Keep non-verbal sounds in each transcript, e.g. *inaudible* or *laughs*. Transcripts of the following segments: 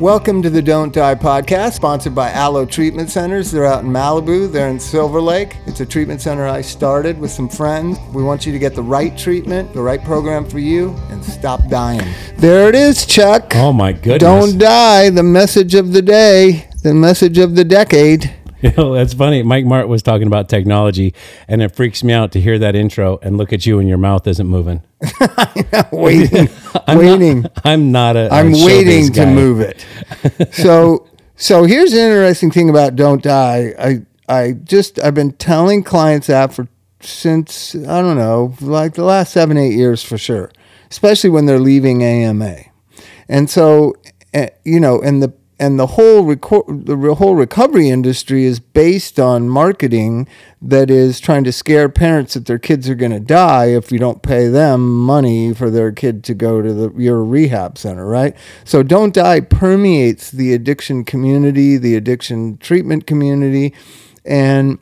Welcome to the Don't Die podcast, sponsored by Alo Treatment Centers. They're out in Malibu, they're in Silver Lake. It's a treatment center I started with some friends. We want you to get the right treatment, the right program for you, and stop dying. There it is, Chuck. Oh my goodness. Don't die, the message of the day, the message of the decade. *laughs* You know, that's funny. Mike Mart was talking about technology, and it freaks me out to hear that intro and look at you and your mouth isn't moving. waiting, *laughs* I'm waiting. *laughs* Not, I'm not a. I'm a waiting to move it. so so here's an interesting thing about Don't Die. I I just I've been telling clients that for since I don't know, like the last seven, eight years for sure. Especially when they're leaving AMA. And so eh, you know, and the and the whole reco- the whole recovery industry is based on marketing that is trying to scare parents that their kids are going to die if you don't pay them money for their kid to go to the, your rehab center, right? So don't die permeates the addiction community, the addiction treatment community, and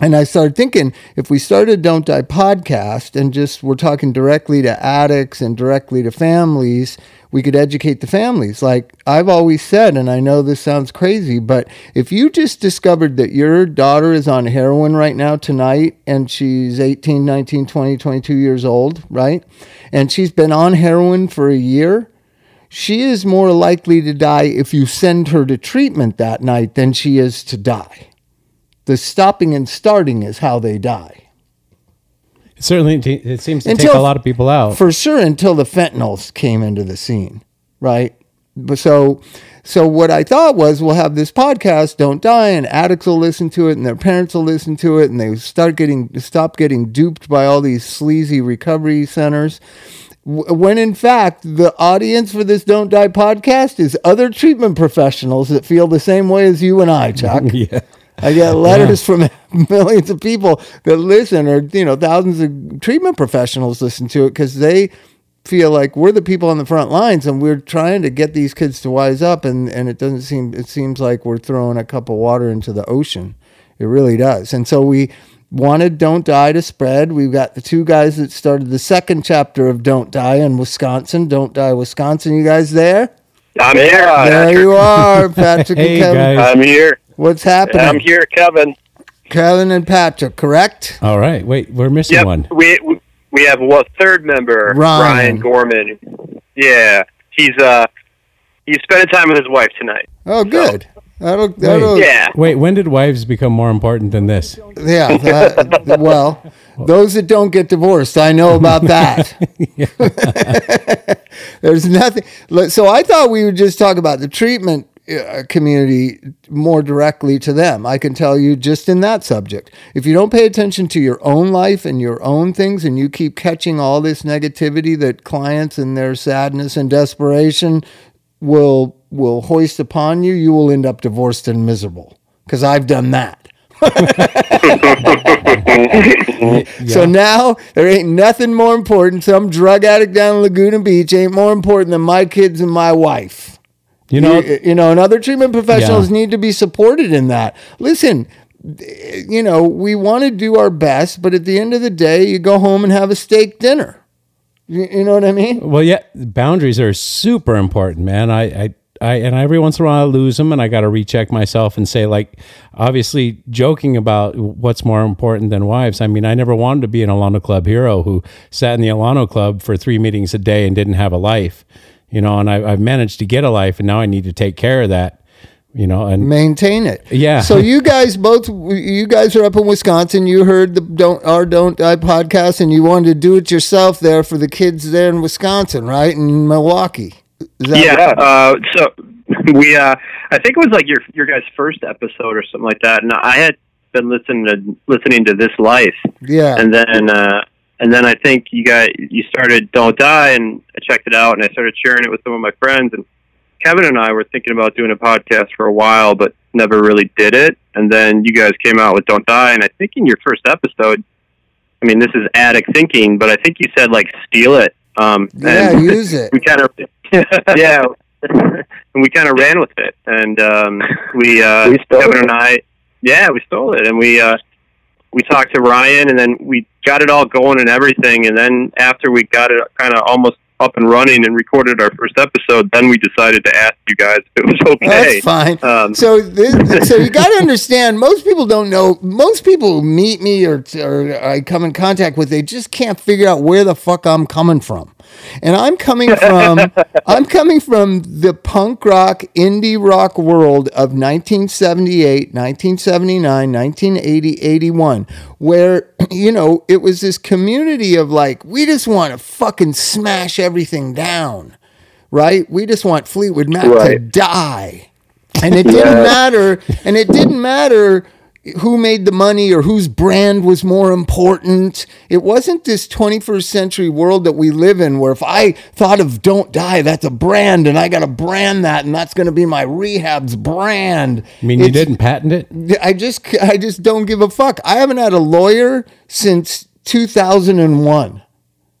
and I started thinking if we started Don't Die podcast and just we're talking directly to addicts and directly to families, we could educate the families. Like I've always said, and I know this sounds crazy, but if you just discovered that your daughter is on heroin right now tonight and she's 18, 19, 20, 22 years old, right? And she's been on heroin for a year, she is more likely to die if you send her to treatment that night than she is to die the stopping and starting is how they die. It certainly, t- it seems to take Until- a lot of people out. For sure, until the fentanyls came into the scene, right? But so, so what I thought was, we'll have this podcast, "Don't Die," and addicts will listen to it, and their parents will listen to it, and they start getting stop getting duped by all these sleazy recovery centers. When in fact, the audience for this "Don't Die" podcast is other treatment professionals that feel the same way as you and I, Chuck. *laughs* yeah. I get letters from *laughs* millions of people that listen, or you know, thousands of treatment professionals listen to it because they feel like we're the people on the front lines, and we're trying to get these kids to wise up, and and it doesn't seem it seems like we're throwing a cup of water into the ocean. It really does, and so we wanted Don't Die to spread. We've got the two guys that started the second chapter of Don't Die in Wisconsin. Don't Die Wisconsin. You guys there? I'm here. There you are, Patrick *laughs* Hey, and Kevin. guys. I'm here. What's happening? I'm here, Kevin. Kevin and Patrick, correct? All right. Wait, we're missing Yep. one. We we have third member, Ryan. Ryan Gorman. Yeah, he's uh he's spending time with his wife tonight. Oh, good. That'll, that'll, yeah. Yeah. Wait, when did wives become more important than this? that- *laughs* well, those that don't get divorced, I know about that. *laughs* *laughs* There's nothing. So I thought we would just talk about the treatment Uh, community more directly to them. I can tell you just in that subject. If you don't pay attention to your own life and your own things and you keep catching all this negativity that clients and their sadness and desperation will will hoist upon you, you will end up divorced and miserable. Because I've done that. *laughs* So now there ain't nothing more important. Some drug addict down in Laguna Beach ain't more important than my kids and my wife. You know, you, you know, and other treatment professionals Yeah. need to be supported in that. Listen, you know, we want to do our best, but at the end of the day, you go home and have a steak dinner. You, you know what I mean? Well, yeah, boundaries are super important, man. I, I, I, and every once in a while I lose them, and I got to recheck myself and say, like, obviously, joking about what's more important than wives. I mean, I never wanted to be an Alano Club hero who sat in the Alano Club for three meetings a day and didn't have a life, you know. And I, I've managed to get a life, and now I need to take care of that, you know. And Maintain it. Yeah. So you guys both, you guys are up in Wisconsin. You heard the don't our don't die podcast, and you wanted to do it yourself there for the kids there in Wisconsin, right? In Milwaukee. Is that Yeah. Uh, so *laughs* we uh I think it was like your your guys' first episode or something like that, and I had been listening to listening to this life, Yeah. and then uh and then I think you guys you started Don't Die, and I checked it out, and I started sharing it with some of my friends, and Kevin and I were thinking about doing a podcast for a while, but never really did it. And then you guys came out with Don't Die, and I think in your first episode, I mean, this is addict thinking, but I think you said like steal it. Um, yeah, and use it. *laughs* we kind of, *laughs* yeah, and we kind of ran with it, and um, we, uh, We stole Kevin it. and I, yeah, we stole it, and we, uh, we talked to Ryan, and then we got it all going and everything, and then after we got it kind of almost up and running and recorded our first episode, then we decided to ask you guys if it was okay. That's fine. Um, so, this, so you got to understand. Most people don't know. Most people who meet me or, or I come in contact with, they just can't figure out where the fuck I'm coming from. And I'm coming from, *laughs* I'm coming from the punk rock, indie rock world of 1978, 1979, 1980, 81, where *clears throat* you know it was this community of like, we just want to fucking smash everything down, right? We just want Fleetwood Mac to die. And it didn't matter. And it didn't matter who made the money or whose brand was more important. It wasn't this 21st century world that we live in where if I thought of Don't Die, that's a brand and I got to brand that and that's going to be my rehab's brand. I mean, you didn't patent it. I just I just don't give a fuck. I haven't had a lawyer since 2001.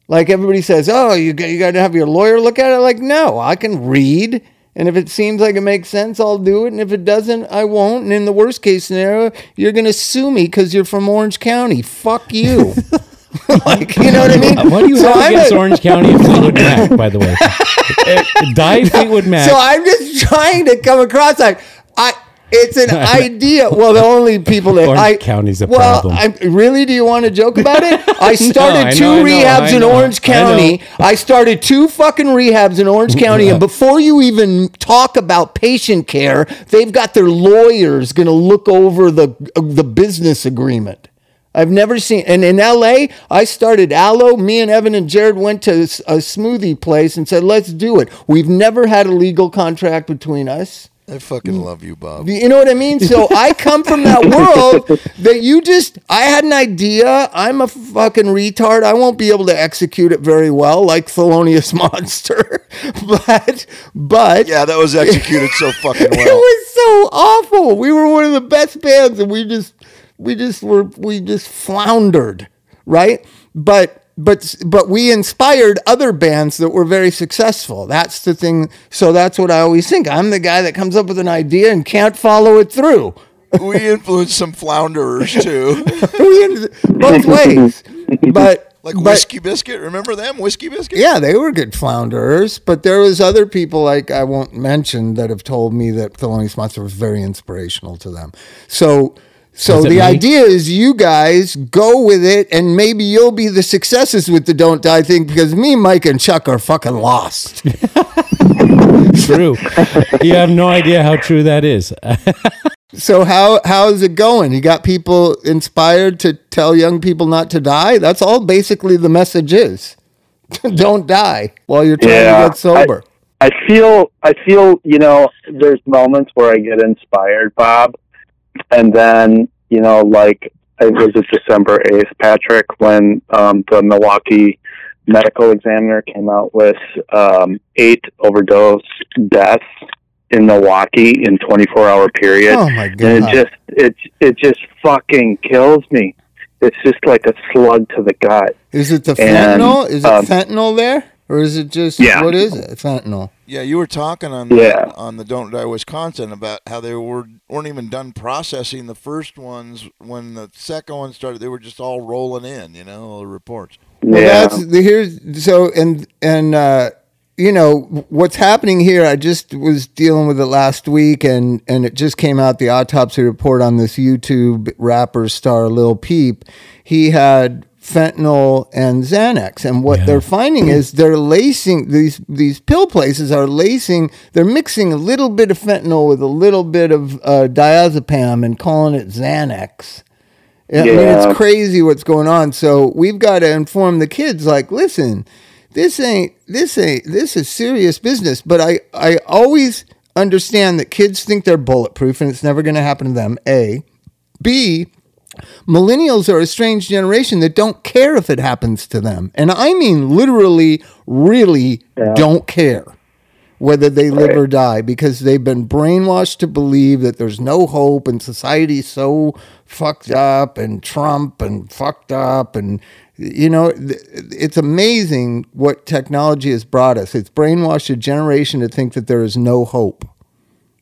Like everybody says, "Oh, you got, you got to have your lawyer look at it." Like, no, I can read, and if it seems like it makes sense, I'll do it, and if it doesn't, I won't. And in the worst case scenario, you're going to sue me because you're from Orange County. Fuck you. *laughs* like, you know what I mean? What do you So have I'm against a- Orange County and Fleetwood Mac, *laughs* by the way? Uh, Die Fleetwood Mac. So I'm just trying to come across like I. It's an *laughs* idea. Well, the only people that Orange I County's a well, problem. I, really, do you want to joke about it? *laughs* I started I two know, I know, rehabs I in know, Orange I know. County. I, started two fucking rehabs in Orange County, and *laughs* before you even talk about patient care, they've got their lawyers going to look over the the business agreement. I've never seen, and in LA, I started Alo. Me and Evan and Jared went to a smoothie place and said, "Let's do it." We've never had a legal contract between us. I fucking love you, Bob. You know what I mean? So I come from that *laughs* world that you just, I had an idea. I'm a fucking retard. I won't be able to execute it very well, like Thelonious *laughs* Monster. but, but Yeah, that was executed so fucking *laughs* well. it was so awful. We were one of the best bands, and we just, we just were, we just floundered, right? But, but, but we inspired other bands that were very successful. That's the thing. So that's what I always think. I'm the guy that comes up with an idea and can't follow it through. *laughs* We influenced some flounderers too, *laughs* We- both ways, but like but- Whiskey Biscuit. Remember them, Whiskey Biscuit? Yeah, they were good flounderers, but there was other people like I won't mention that have told me that Thelonious Monster was very inspirational to them. So, so the me? idea is you guys go with it, and maybe you'll be the successes with the Don't Die thing because me, Mike, and Chuck are fucking lost. *laughs* *laughs* true. you have no idea how true that is. *laughs* so how how is it going? You got people inspired to tell young people not to die. That's all basically the message is. Don't die while you're trying Yeah, to get sober. I feel I feel you know there's moments where I get inspired, Bob, and then you know like it was it December eighth, Patrick, when um, the Milwaukee medical examiner came out with um, eight overdose deaths in Milwaukee in 24 hour period, oh my and god! it just it it just fucking kills me. It's just like a slug to the gut. Is it the And, fentanyl? Is it um, fentanyl there, or is it just Yeah. what is it? Fentanyl. Yeah, you were talking on Yeah. the, on the Don't Die Wisconsin about how they were weren't even done processing the first ones when the second one started. They were just all rolling in, you know, all the reports. Well, yeah. that's the here's so and and uh, you know what's happening here. I just was dealing with it last week, and and it just came out the autopsy report on this YouTube rapper star Lil Peep. He had fentanyl and Xanax, and what they're finding is they're lacing these these pill places are lacing. They're mixing a little bit of fentanyl with a little bit of uh, diazepam and calling it Xanax. I mean, it's crazy what's going on. So we've got to inform the kids, like, listen, this ain't, this ain't, this is serious business. But I, I always understand that kids think they're bulletproof and it's never going to happen to them. A, B, millennials are a strange generation that don't care if it happens to them. And I mean, literally, really don't care whether they live or die because they've been brainwashed to believe that there's no hope and society's so fucked up and Trump and fucked up and you know it's amazing what technology has brought us. It's brainwashed a generation to think that there is no hope.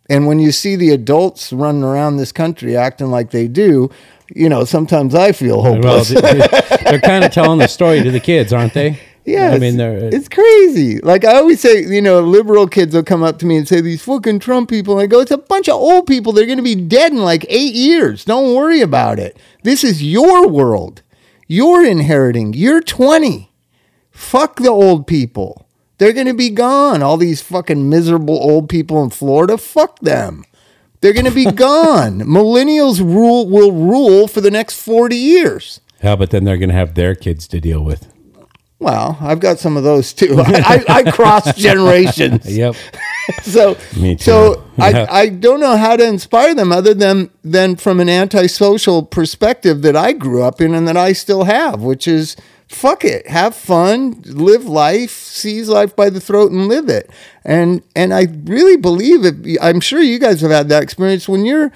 And when you see the adults running around this country acting like they do you know sometimes i feel well, hopeless they- they're kind of telling the story to the kids, aren't they? *laughs* Yeah, I mean, it's- they're uh, it's crazy. Like I always say, you know, liberal kids will come up to me and say these fucking Trump people. And I go, it's a bunch of old people. They're going to be dead in like eight years. Don't worry about it. This is your world. You're inheriting. You're 20. Fuck the old people. They're going to be gone. All these fucking miserable old people in Florida. Fuck them. They're going to be *laughs* gone. Millennials rule will rule for the next 40 years. yeah, but then they're going to have their kids to deal with. Well, I've got some of those too. I, I, I cross *laughs* generations. Yep. *laughs* So, Me too. so Yeah. I, I don't know how to inspire them other than than from an antisocial perspective that I grew up in and that I still have, which is fuck it, have fun, live life, seize life by the throat and live it. And and I really believe it. I'm sure you guys have had that experience when you're.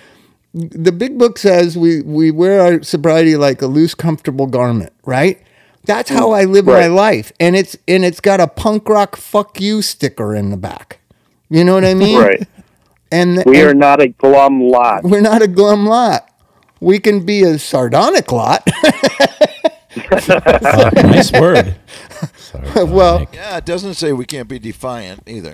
The big book says we we wear our sobriety like a loose, comfortable garment, right? That's how I live my life, and it's and it's got a punk rock "fuck you" sticker in the back. You know what I mean? Right. And We and are not a glum lot. we're not a glum lot. We can be a sardonic lot. *laughs* Oh, *laughs* nice word. Sorry, Well- Nick. Yeah, it doesn't say we can't be defiant either.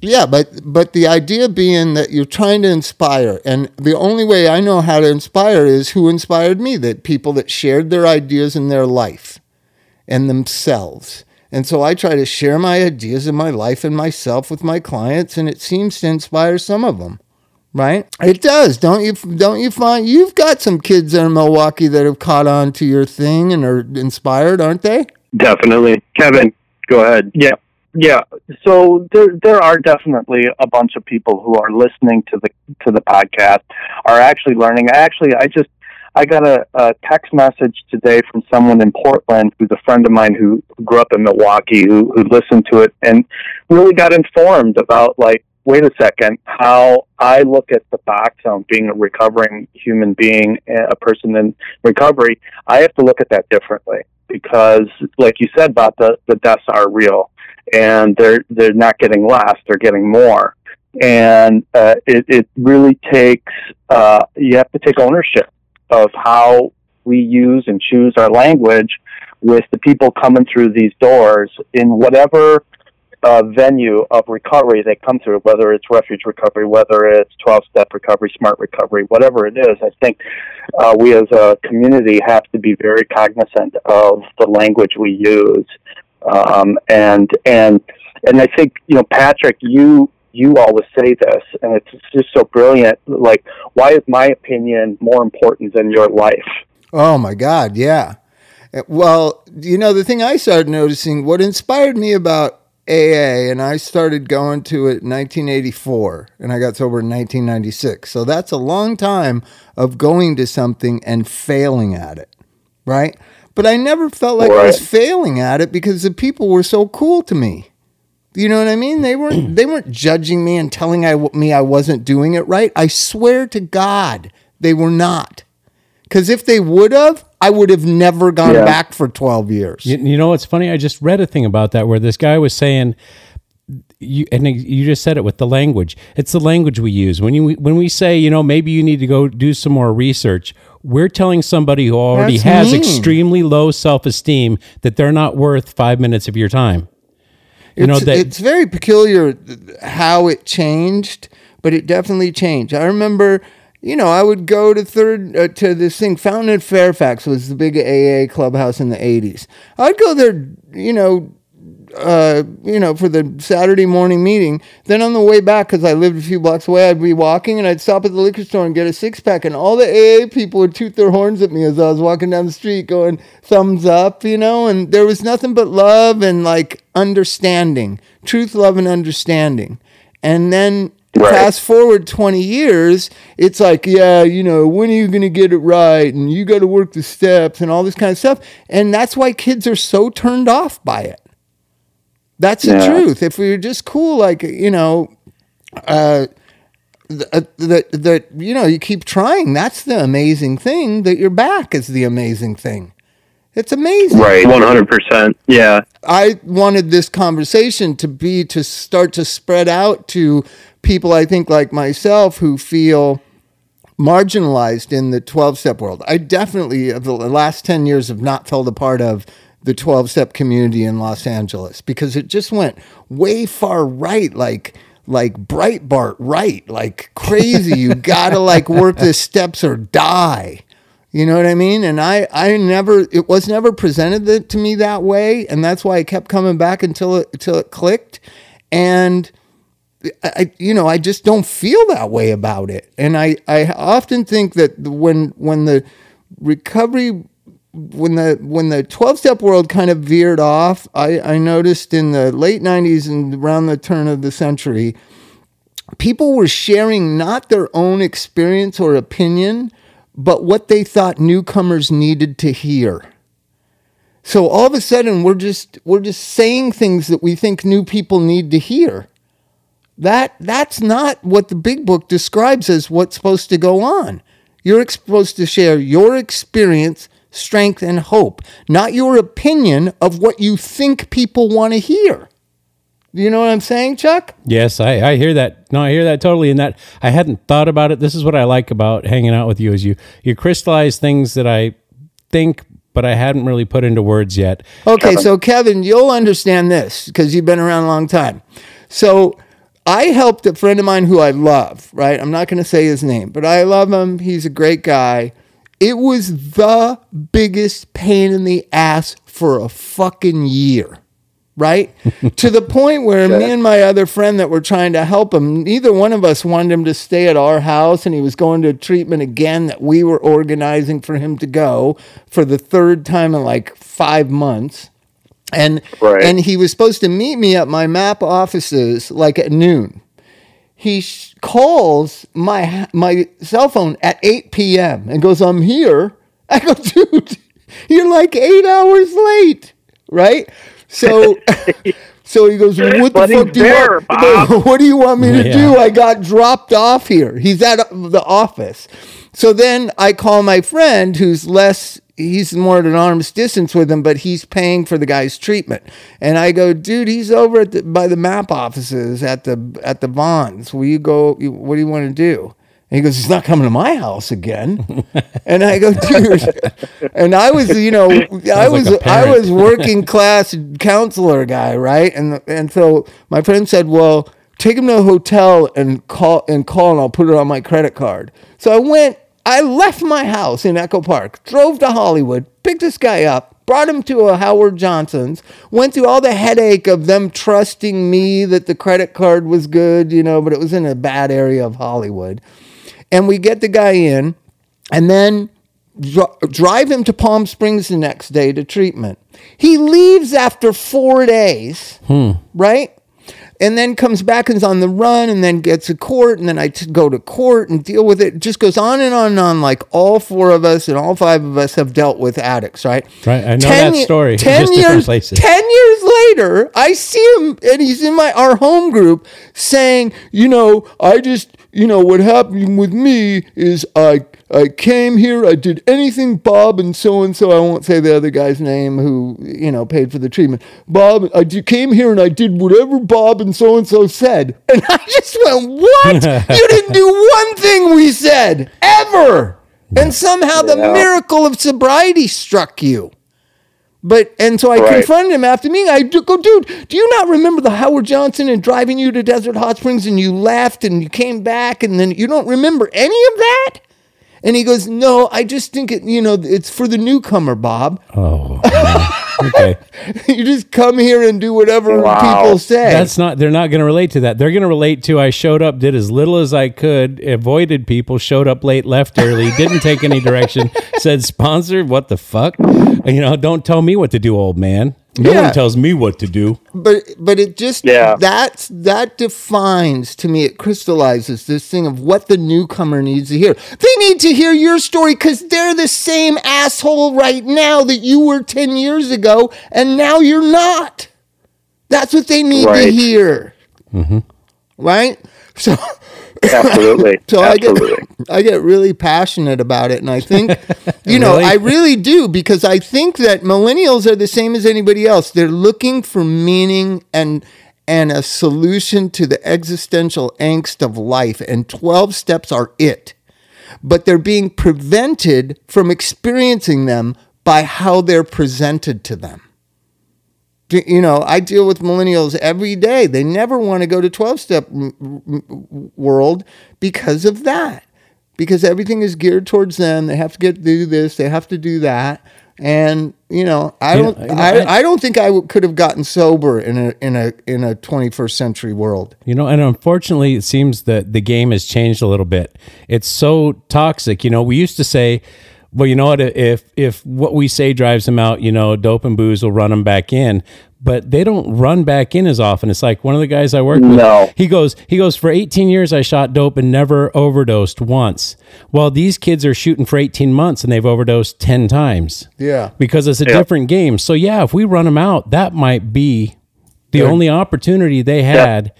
yeah, but but the idea being that you're trying to inspire, and the only way I know how to inspire is who inspired me. That people that shared their ideas in their life and themselves. And so I try to share my ideas in my life and myself with my clients, and it seems to inspire some of them. Right? It does, don't you? Don't you find you've got some kids in Milwaukee that have caught on to your thing and are inspired, aren't they? Definitely. Kevin, go ahead. Yeah, yeah. So there, there are definitely a bunch of people who are listening to the to the podcast, are actually learning. Actually, I just I got a, a text message today from someone in Portland who's a friend of mine who, who grew up in Milwaukee who who listened to it and really got informed about like. Wait a second. How I look at the box on being a recovering human being, a person in recovery, I have to look at that differently because, like you said, Bob, the, the deaths are real and they're they're not getting less; they're getting more. And uh, it it really takes uh, you have to take ownership of how we use and choose our language with the people coming through these doors in whatever uh, venue of recovery they come through, whether it's refuge recovery, whether it's 12 step recovery, smart recovery, whatever it is. I think uh, we as a community have to be very cognizant of the language we use. Um, and, and, and I think, you know, Patrick, you, you always say this, and it's just so brilliant. Like, why is my opinion more important than your life? Oh my God, yeah. Well, you know, the thing I started noticing, what inspired me about AA, and I started going to it in 1984, and I got sober in 1996. So that's a long time of going to something and failing at it, right? But I never felt like I was failing at it because the people were so cool to me. You know what I mean? They weren't they weren't judging me and telling I, me I wasn't doing it right. I swear to God, they were not. Because if they would have, I would have never gone Yeah. back for 12 years. You, you know what's funny? I just read a thing about that where this guy was saying, you and you just said it with the language. It's the language we use when you when we say, you know, maybe you need to go do some more research. We're telling somebody who already That's has mean. extremely low self esteem that they're not worth five minutes of your time. You know that it's very peculiar how it changed, but it definitely changed. I remember, you know, I would go to third uh, to this thing. Fountain at Fairfax was the big AA clubhouse in the '80s. I'd go there, you know, uh, you know, for the Saturday morning meeting. Then on the way back, because I lived a few blocks away, I'd be walking and I'd stop at the liquor store and get a six pack, and all the AA people would toot their horns at me as I was walking down the street, going thumbs up, you know. And there was nothing but love and like understanding, truth, love, and understanding. And then Right. fast forward 20 years, it's like, yeah, you know, when are you going to get it right? And you got to work the steps and all this kind of stuff. And that's why kids are so turned off by it. That's the truth. If we were just cool, like, you know, uh, that, that, that, you know, you keep trying. That's the amazing thing that you're back is the amazing thing. It's amazing. Right. One hundred percent. Yeah. I wanted this conversation to be to start to spread out to people I think like myself who feel marginalized in the 12 step world. I definitely of the last 10 years have not felt a part of the 12 step community in Los Angeles because it just went way far right, like like Breitbart right, like crazy. you *laughs* gotta like work the steps or die. You know what I mean? And I, I never, it was never presented that, to me that way, and that's why I kept coming back until it, until it clicked. And I, you know, I just don't feel that way about it. And I, I often think that when, when the recovery, when the, when the 12 step world kind of veered off, I, I noticed in the late 90s and around the turn of the century, people were sharing not their own experience or opinion, but what they thought newcomers needed to hear. So all of a sudden we're just we're just saying things that we think new people need to hear. That that's not what the big book describes as what's supposed to go on. You're supposed to share your experience, strength and hope, not your opinion of what you think people want to hear. You know what I'm saying, Chuck? Yes, I, I hear that. No, I hear that totally. And that I hadn't thought about it. This is what I like about hanging out with you is you you crystallize things that I think but I hadn't really put into words yet. Okay, Kevin. so Kevin, you'll understand this because you've been around a long time. So I helped a friend of mine who I love, right? I'm not going to say his name, but I love him. He's a great guy. It was the biggest pain in the ass for a fucking year right? *laughs* to the point where me and my other friend that were trying to help him, neither one of us wanted him to stay at our house, and he was going to treatment again that we were organizing for him to go for the third time in like five months. And right. and he was supposed to meet me at my map offices like at noon. He sh- calls my my cell phone at 8 p.m. and goes, "I'm here." I go, *laughs* "Dude, you're like eight hours late." Right? So, *laughs* so he goes, "What the fuck do you want? *laughs* What do you want me to yeah. do? I got dropped off here. He's at uh, the office." So then I call my friend, who's less. He's more at an arm's distance with him, but he's paying for the guy's treatment. And I go, dude, he's over at the, by the map offices at the at the Vons. Will you go? What do you want to do? And he goes, he's not coming to my house again. *laughs* and I go, dude. And I was, you know, I was, like I was working class counselor guy, right? And and so my friend said, well, take him to a hotel and call and call, and I'll put it on my credit card. So I went. I left my house in Echo Park, drove to Hollywood, picked this guy up, brought him to a Howard Johnson's, went through all the headache of them trusting me that the credit card was good, you know, but it was in a bad area of Hollywood and we get the guy in, and then dr- drive him to Palm Springs the next day to treatment. He leaves after four days, hmm. right? And then comes back and is on the run and then gets to court and then I t- go to court and deal with it. it. Just goes on and on and on. Like all four of us and all five of us have dealt with addicts, right? Right. I know ten, that story. Ten years, ten years later, I see him and he's in my our home group saying, you know, I just, you know, what happened with me is I I came here, I did anything Bob and so and so, I won't say the other guy's name who, you know, paid for the treatment. Bob, I came here and I did whatever Bob and so and so said. *laughs* And I just went, What? *laughs* you didn't do one thing we said, ever. And somehow the miracle of sobriety struck you. But and so I right. confronted him after me. I go, dude, do you not remember the Howard Johnson and driving you to Desert Hot Springs and you left and you came back and then you don't remember any of that? And he goes, No, I just think it, you know, it's for the newcomer, Bob. Oh, *laughs* okay. you just come here and do whatever wow. people say. That's not, they're not going to relate to that. They're going to relate to I showed up, did as little as I could, avoided people, showed up late, left early, didn't take any direction, said, Sponsored, what the fuck? You know, don't tell me what to do, old man. No yeah. one tells me what to do. But but it just yeah. that's that defines to me it crystallizes this thing of what the newcomer needs to hear. They need to hear your story cuz they're the same asshole right now that you were 10 years ago and now you're not. That's what they need right. to hear. Mm-hmm. Right? So Absolutely. *laughs* so Absolutely. I get I get really passionate about it, and I think, *laughs* you know, really? I really do because I think that millennials are the same as anybody else. They're looking for meaning and and a solution to the existential angst of life, and twelve steps are it. But they're being prevented from experiencing them by how they're presented to them. You know, I deal with millennials every day. They never want to go to 12 step world because of that. Because everything is geared towards them. They have to get do this, they have to do that. And you know, I don't, you know, I, I- I don't think I w- could have gotten sober in a in a in a 21st century world. You know, and unfortunately, it seems that the game has changed a little bit. It's so toxic. You know, we used to say, well, you know what? If if what we say drives them out, you know, dope and booze will run them back in. But they don't run back in as often. It's like one of the guys I work with. He goes, he goes for 18 years. I shot dope and never overdosed once. Well, these kids are shooting for 18 months and they've overdosed 10 times Yeah. because it's a different game. So yeah, if we run them out, that might be the only opportunity they had.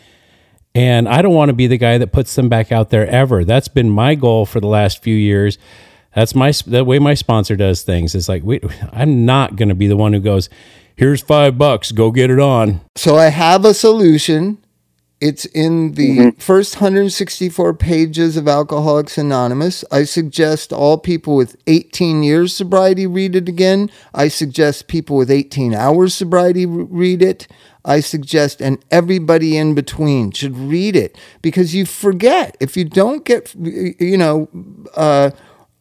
And I don't want to be the guy that puts them back out there ever. That's been my goal for the last few years. That's my the way my sponsor does things. It's like we, *laughs* I'm not going to be the one who goes, "Here's five bucks, go get it on." So I have a solution. It's in the first 164 pages of Alcoholics Anonymous. I suggest all people with 18 years sobriety read it again. I suggest people with 18 hours sobriety re- read it. I suggest, and everybody in between should read it because you forget. If you don't get, you know, uh,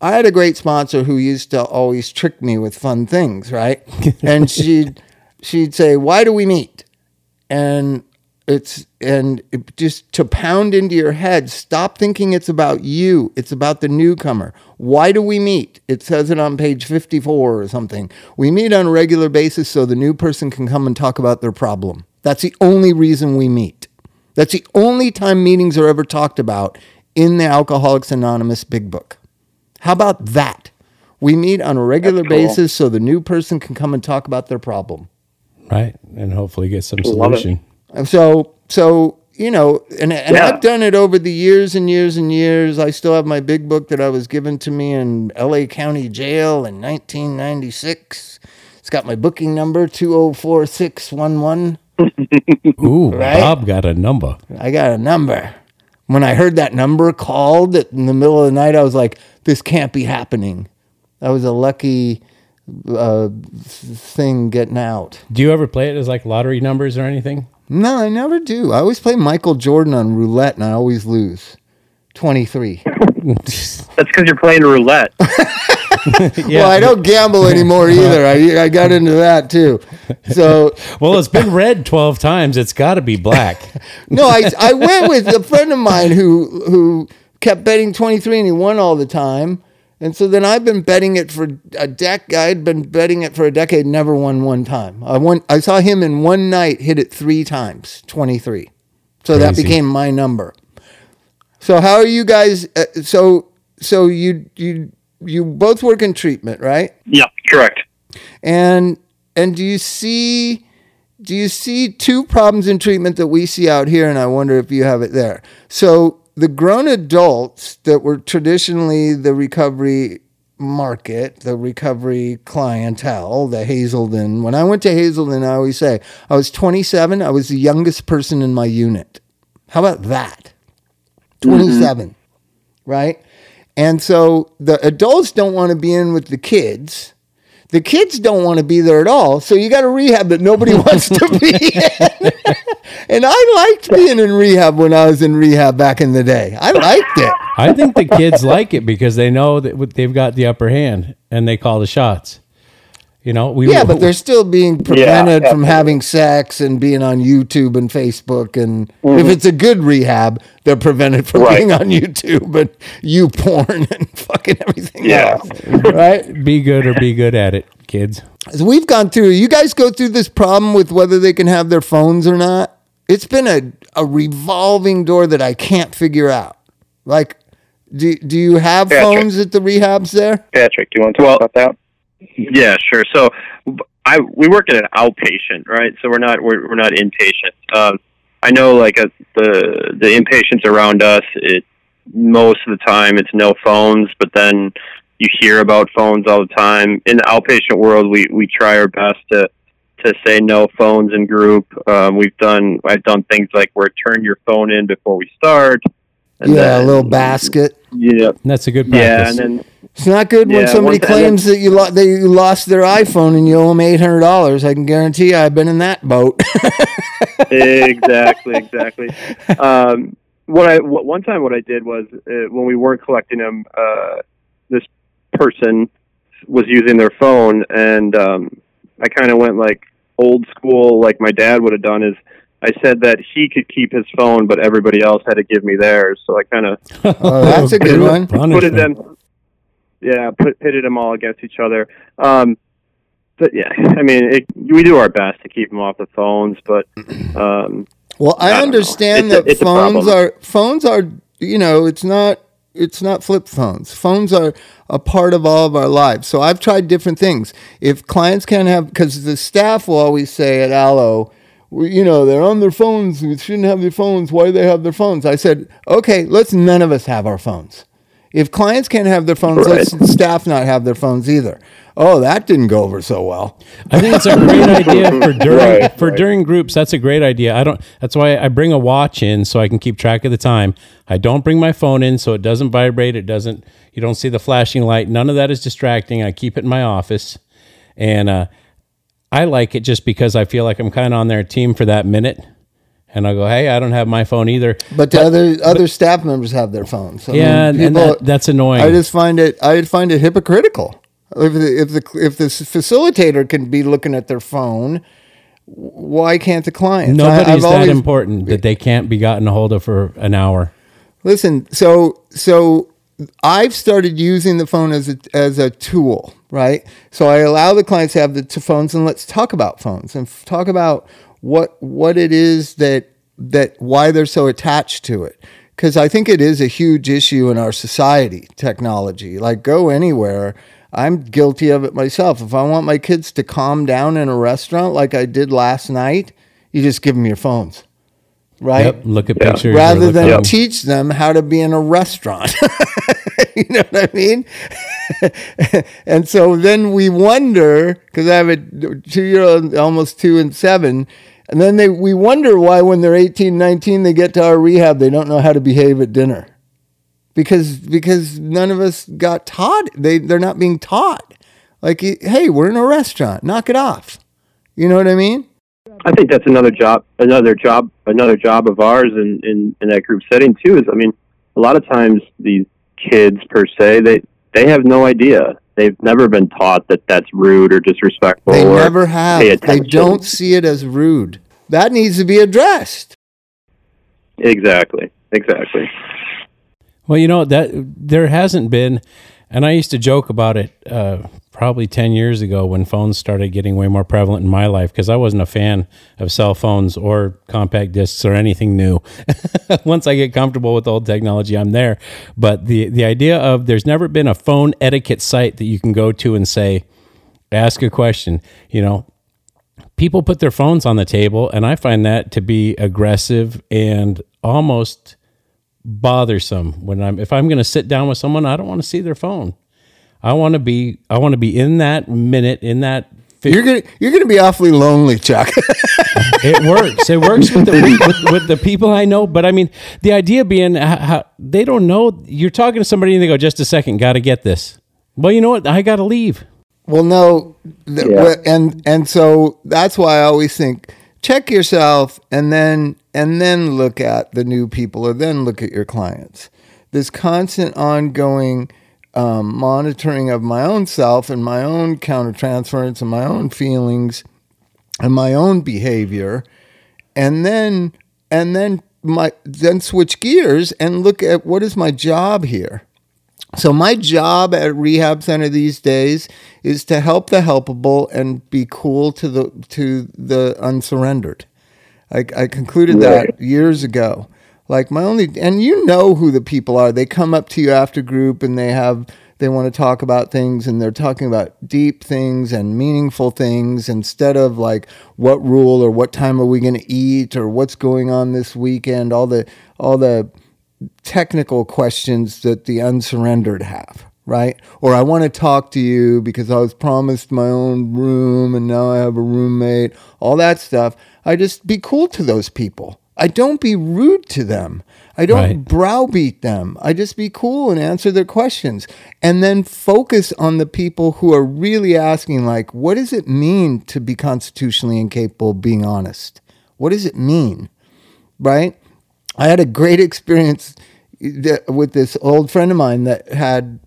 I had a great sponsor who used to always trick me with fun things, right? *laughs* and she'd she'd say, "Why do we meet?" and it's and it just to pound into your head stop thinking it's about you it's about the newcomer. Why do we meet? It says it on page 54 or something. We meet on a regular basis so the new person can come and talk about their problem. That's the only reason we meet. That's the only time meetings are ever talked about in the alcoholics anonymous big book how about that we meet on a regular cool. basis so the new person can come and talk about their problem Right, and hopefully get some solution. and so, so you know, and and Yeah. I've done it over the years and years and years. I still have my big book that I was given to me in L.A. County Jail in 1996. It's got my booking number two zero four six one one. Ooh, *laughs* Right? Bob got a number. I got a number. When I heard that number called in the middle of the night, I was like, "This can't be happening." That was a lucky uh, thing getting out. Do you ever play it as like lottery numbers or anything? No, I never do. I always play Michael Jordan on roulette, and I always lose. Twenty three. *laughs* That's because you're playing roulette. *laughs* Well, I don't gamble anymore *laughs* either. I I got into that too. So Well, it's been red 12 times. It's got to be black. no, I I went with a friend of mine who who kept betting twenty three and he won all the time. And so then I've been betting it for a decade. I'd been betting it for a decade, never won one time. I won. I saw him in one night hit it three times, twenty three. So that became my number. So how are you guys? Uh, so so you you you both work in treatment, right? yeah, correct. And and do you see do you see two problems in treatment that we see out here and I wonder if you have it there. So the grown adults that were traditionally the recovery market, the recovery clientele, the Hazelden. When I went to Hazelden, I always say I was 27, I was the youngest person in my unit. How about that? 27, mm-hmm. right? And so the adults don't want to be in with the kids. The kids don't want to be there at all. So you got a rehab that nobody *laughs* wants to be in. *laughs* and I liked being in rehab when I was in rehab back in the day. I liked it. I think the kids like it because they know that they've got the upper hand and they call the shots. You know, we Yeah, but they're still being prevented from having sex and being on YouTube and Facebook. And Mm-hmm. if it's a good rehab, they're prevented from Right. being on YouTube and *laughs* you porn *laughs* and fucking everything Yeah. else. *laughs* Right? be good or be good at it, kids. As we've gone through, you guys go through this problem with whether they can have their phones or not. It's been a, a revolving door that I can't figure out. Like, do, do you have Patrick. phones at the rehabs there? Patrick, do you want to talk about that? Yeah, sure. So I we work at an outpatient, right? So we're not we're, we're not inpatient. Um, I know like uh the the inpatients around us, it most of the time it's no phones, but then you hear about phones all the time. In the outpatient world, we we try our best to to say no phones in group. Um, we've done I've done things like where turn your phone in before we start. Yeah, a little basket. Yeah, And that's a good yeah, and then It's not good when somebody one- claims that you lo- they you lost their iPhone and you owe them eight hundred dollars. I can guarantee you, I've been in that boat. *laughs* exactly, exactly. Um, what I what, one time what I did was uh, when we weren't collecting them, uh, this person was using their phone, and um, I kind of went like old school, like my dad would have done. Is I said that he could keep his phone, but everybody else had to give me theirs. So I kind of oh, that's a good one. putted them, yeah, put pitted them all against each other. Um, but yeah, I mean, it, we do our best to keep them off the phones, but um, Well, I, I understand that a phones are phones are you know it's not it's not flip phones. Phones are a part of all of our lives. So I've tried different things. If clients can't have because the staff will always say at Alo, well, you know, they're on their phones. We shouldn't have their phones. Why do they have their phones? I said, okay, let's none of us have our phones. If clients can't have their phones, Right. let's *laughs* staff not have their phones either. Oh, that didn't go over so well. I think it's a great *laughs* idea for during Right, for right. during groups. That's a great idea. I don't. That's why I bring a watch in so I can keep track of the time. I don't bring my phone in so it doesn't vibrate. It doesn't. You don't see the flashing light. None of that is distracting. I keep it in my office, and uh, I like it just because I feel like I'm kind of on their team for that minute. And I go, hey, I don't have my phone either. But the other other staff members have their phones. I Yeah, mean, and that, that's annoying. I just find it I find it hypocritical. If the if the if the facilitator can be looking at their phone, why can't the client? Nobody's that important that they can't be gotten a hold of for an hour. Listen, so so I've started using the phone as a as a tool, right? So I allow the clients to have the phones, and let's talk about phones and f- talk about what what it is that that why they're so attached to it. Because I think it is a huge issue in our society. Technology, like go anywhere. I'm guilty of it myself. If I want my kids to calm down in a restaurant, like I did last night, you just give them your phones, right? Yep. Look at Yeah. pictures. rather than at- teach them how to be in a restaurant. *laughs* you know what I mean? *laughs* and so then we wonder because I have a two year old, almost two and seven. And then they, we wonder why, when they're 18, 19, they get to our rehab, they don't know how to behave at dinner because because none of us got taught. They they're not being taught. Like, hey, we're in a restaurant. Knock it off. You know what I mean? I think that's another job, another job, another job of ours in, in, in that group setting too. Is I mean, a lot of times these kids per se, they they have no idea. They've never been taught that that's rude or disrespectful. They or never have. They don't see it as rude. That needs to be addressed. Exactly. Exactly. Well, you know that there hasn't been, and I used to joke about it uh, probably ten years ago when phones started getting way more prevalent in my life because I wasn't a fan of cell phones or compact discs or anything new. *laughs* Once I get comfortable with old technology, I'm there. But the the idea of there's never been a phone etiquette site that you can go to and say, ask a question. You know, people put their phones on the table, and I find that to be aggressive and almost bothersome when I'm if I'm going to sit down with someone, I don't want to see their phone. I want to be I want to be in that minute in that fi- You're gonna you're gonna be awfully lonely, Chuck. *laughs* it works. It works with the with, with the people I know, but I mean, the idea being how, how, they don't know you're talking to somebody and they go just a second, got to get this. Well, you know what? I got to leave. well, no, th- Yeah. and and so that's why I always think check yourself and then and then look at the new people or then look at your clients. This constant ongoing um, monitoring of my own self and my own countertransference and my own feelings and my own behavior. And then and then my then switch gears and look at what is my job here. So my job at rehab center these days is to help the helpable and be cool to the to the unsurrendered. I, I concluded that years ago like my only and you know who the people are. They come up to you after group and they have they want to talk about things and they're talking about deep things and meaningful things instead of like what rule or what time are we going to eat or what's going on this weekend all the all the technical questions that the unsurrendered have right? Or i want to talk to you because i was promised my own room and now i have a roommate all that stuff. I just be cool to those people I don't be rude to them. I don't Right. browbeat them. I just be cool and answer their questions and then focus on the people who are really asking, like, what does it mean to be constitutionally incapable of being honest? What does it mean? Right? I had a great *laughs* experience with this old friend of mine that had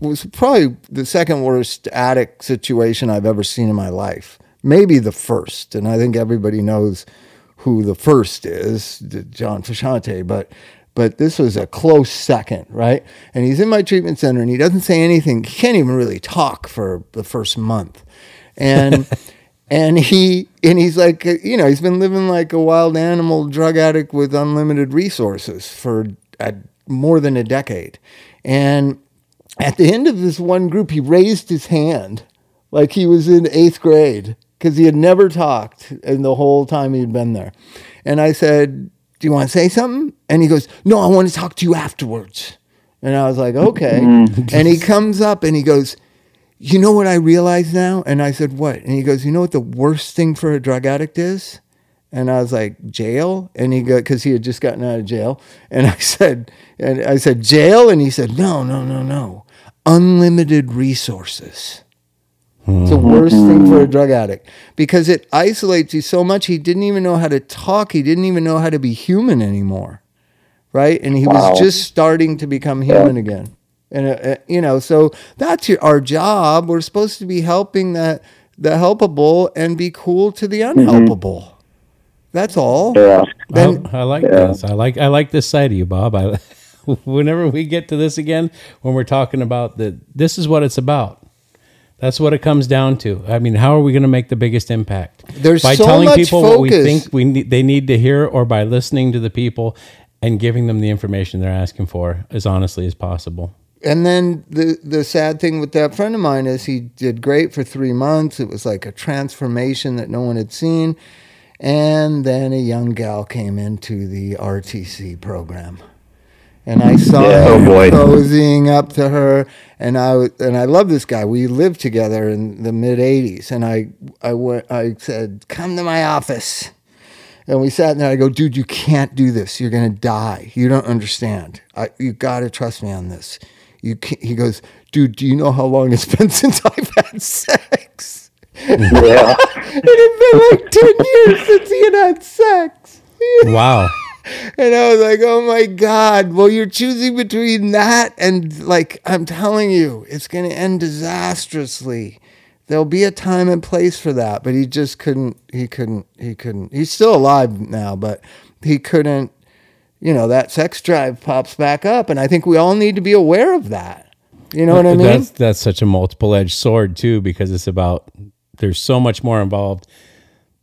was probably the second worst addict situation I've ever seen in my life. Maybe the first, and I think everybody knows who the first is, John Frusciante, but but this was a close second, right? And he's in my treatment center and he doesn't say anything. He can't even really talk for the first month. And *laughs* and he and he's like you know, he's been living like a wild animal drug addict with unlimited resources for a, more than a decade. And at the end of this one group, he raised his hand like he was in eighth grade because he had never talked in the whole time he'd been there. And I said, Do you want to say something? And he goes, No, I want to talk to you afterwards. And I was like, Okay. Mm-hmm. and he comes up and he goes, You know what I realize now? And I said, What? And he goes, You know what the worst thing for a drug addict is? And I was like, jail? And he got, because he had just gotten out of jail. And I said, and I said, jail? And he said, no, no, no, no. Unlimited resources. It's the worst thing for a drug addict because it isolates you so much. He didn't even know how to talk. He didn't even know how to be human anymore. Right. And he Wow. was just starting to become human again. And, uh, uh, you know, so that's your, our job. We're supposed to be helping the, the helpable and be cool to the unhelpable. That's all. Yeah. Then- I, I like Yeah. this. I like I like this side of you, Bob. I, *laughs* whenever we get to this again, when we're talking about the, this is what it's about. That's what it comes down to. I mean, how are we going to make the biggest impact? There's by so telling people what we think we need, they need to hear, or by listening to the people and giving them the information they're asking for as honestly as possible. and then the the sad thing with that friend of mine is he did great for three months. It was like a transformation that no one had seen. And then a young gal came into the RTC program. And I saw Yeah. him Oh, boy. cozying up to her, and I w- and I love this guy. We lived together in the mid '80s, and I I went. I said, "Come to my office." And we sat there. I go, dude, you can't do this. You're gonna die. You don't understand. I, you gotta trust me on this. You can't. He goes, dude, do you know how long it's *laughs* been since I've had sex? Yeah. *laughs* it had been like ten years since he had had sex. Wow. *laughs* And I was like, oh my God. Well, you're choosing between that and, like, I'm telling you, it's going to end disastrously. There'll be a time and place for that. But he just couldn't, he couldn't, he couldn't. He's still alive now, but he couldn't, you know, that sex drive pops back up. And I think we all need to be aware of that. You know what I mean? That's that's such a multiple edged sword too, because it's about there's so much more involved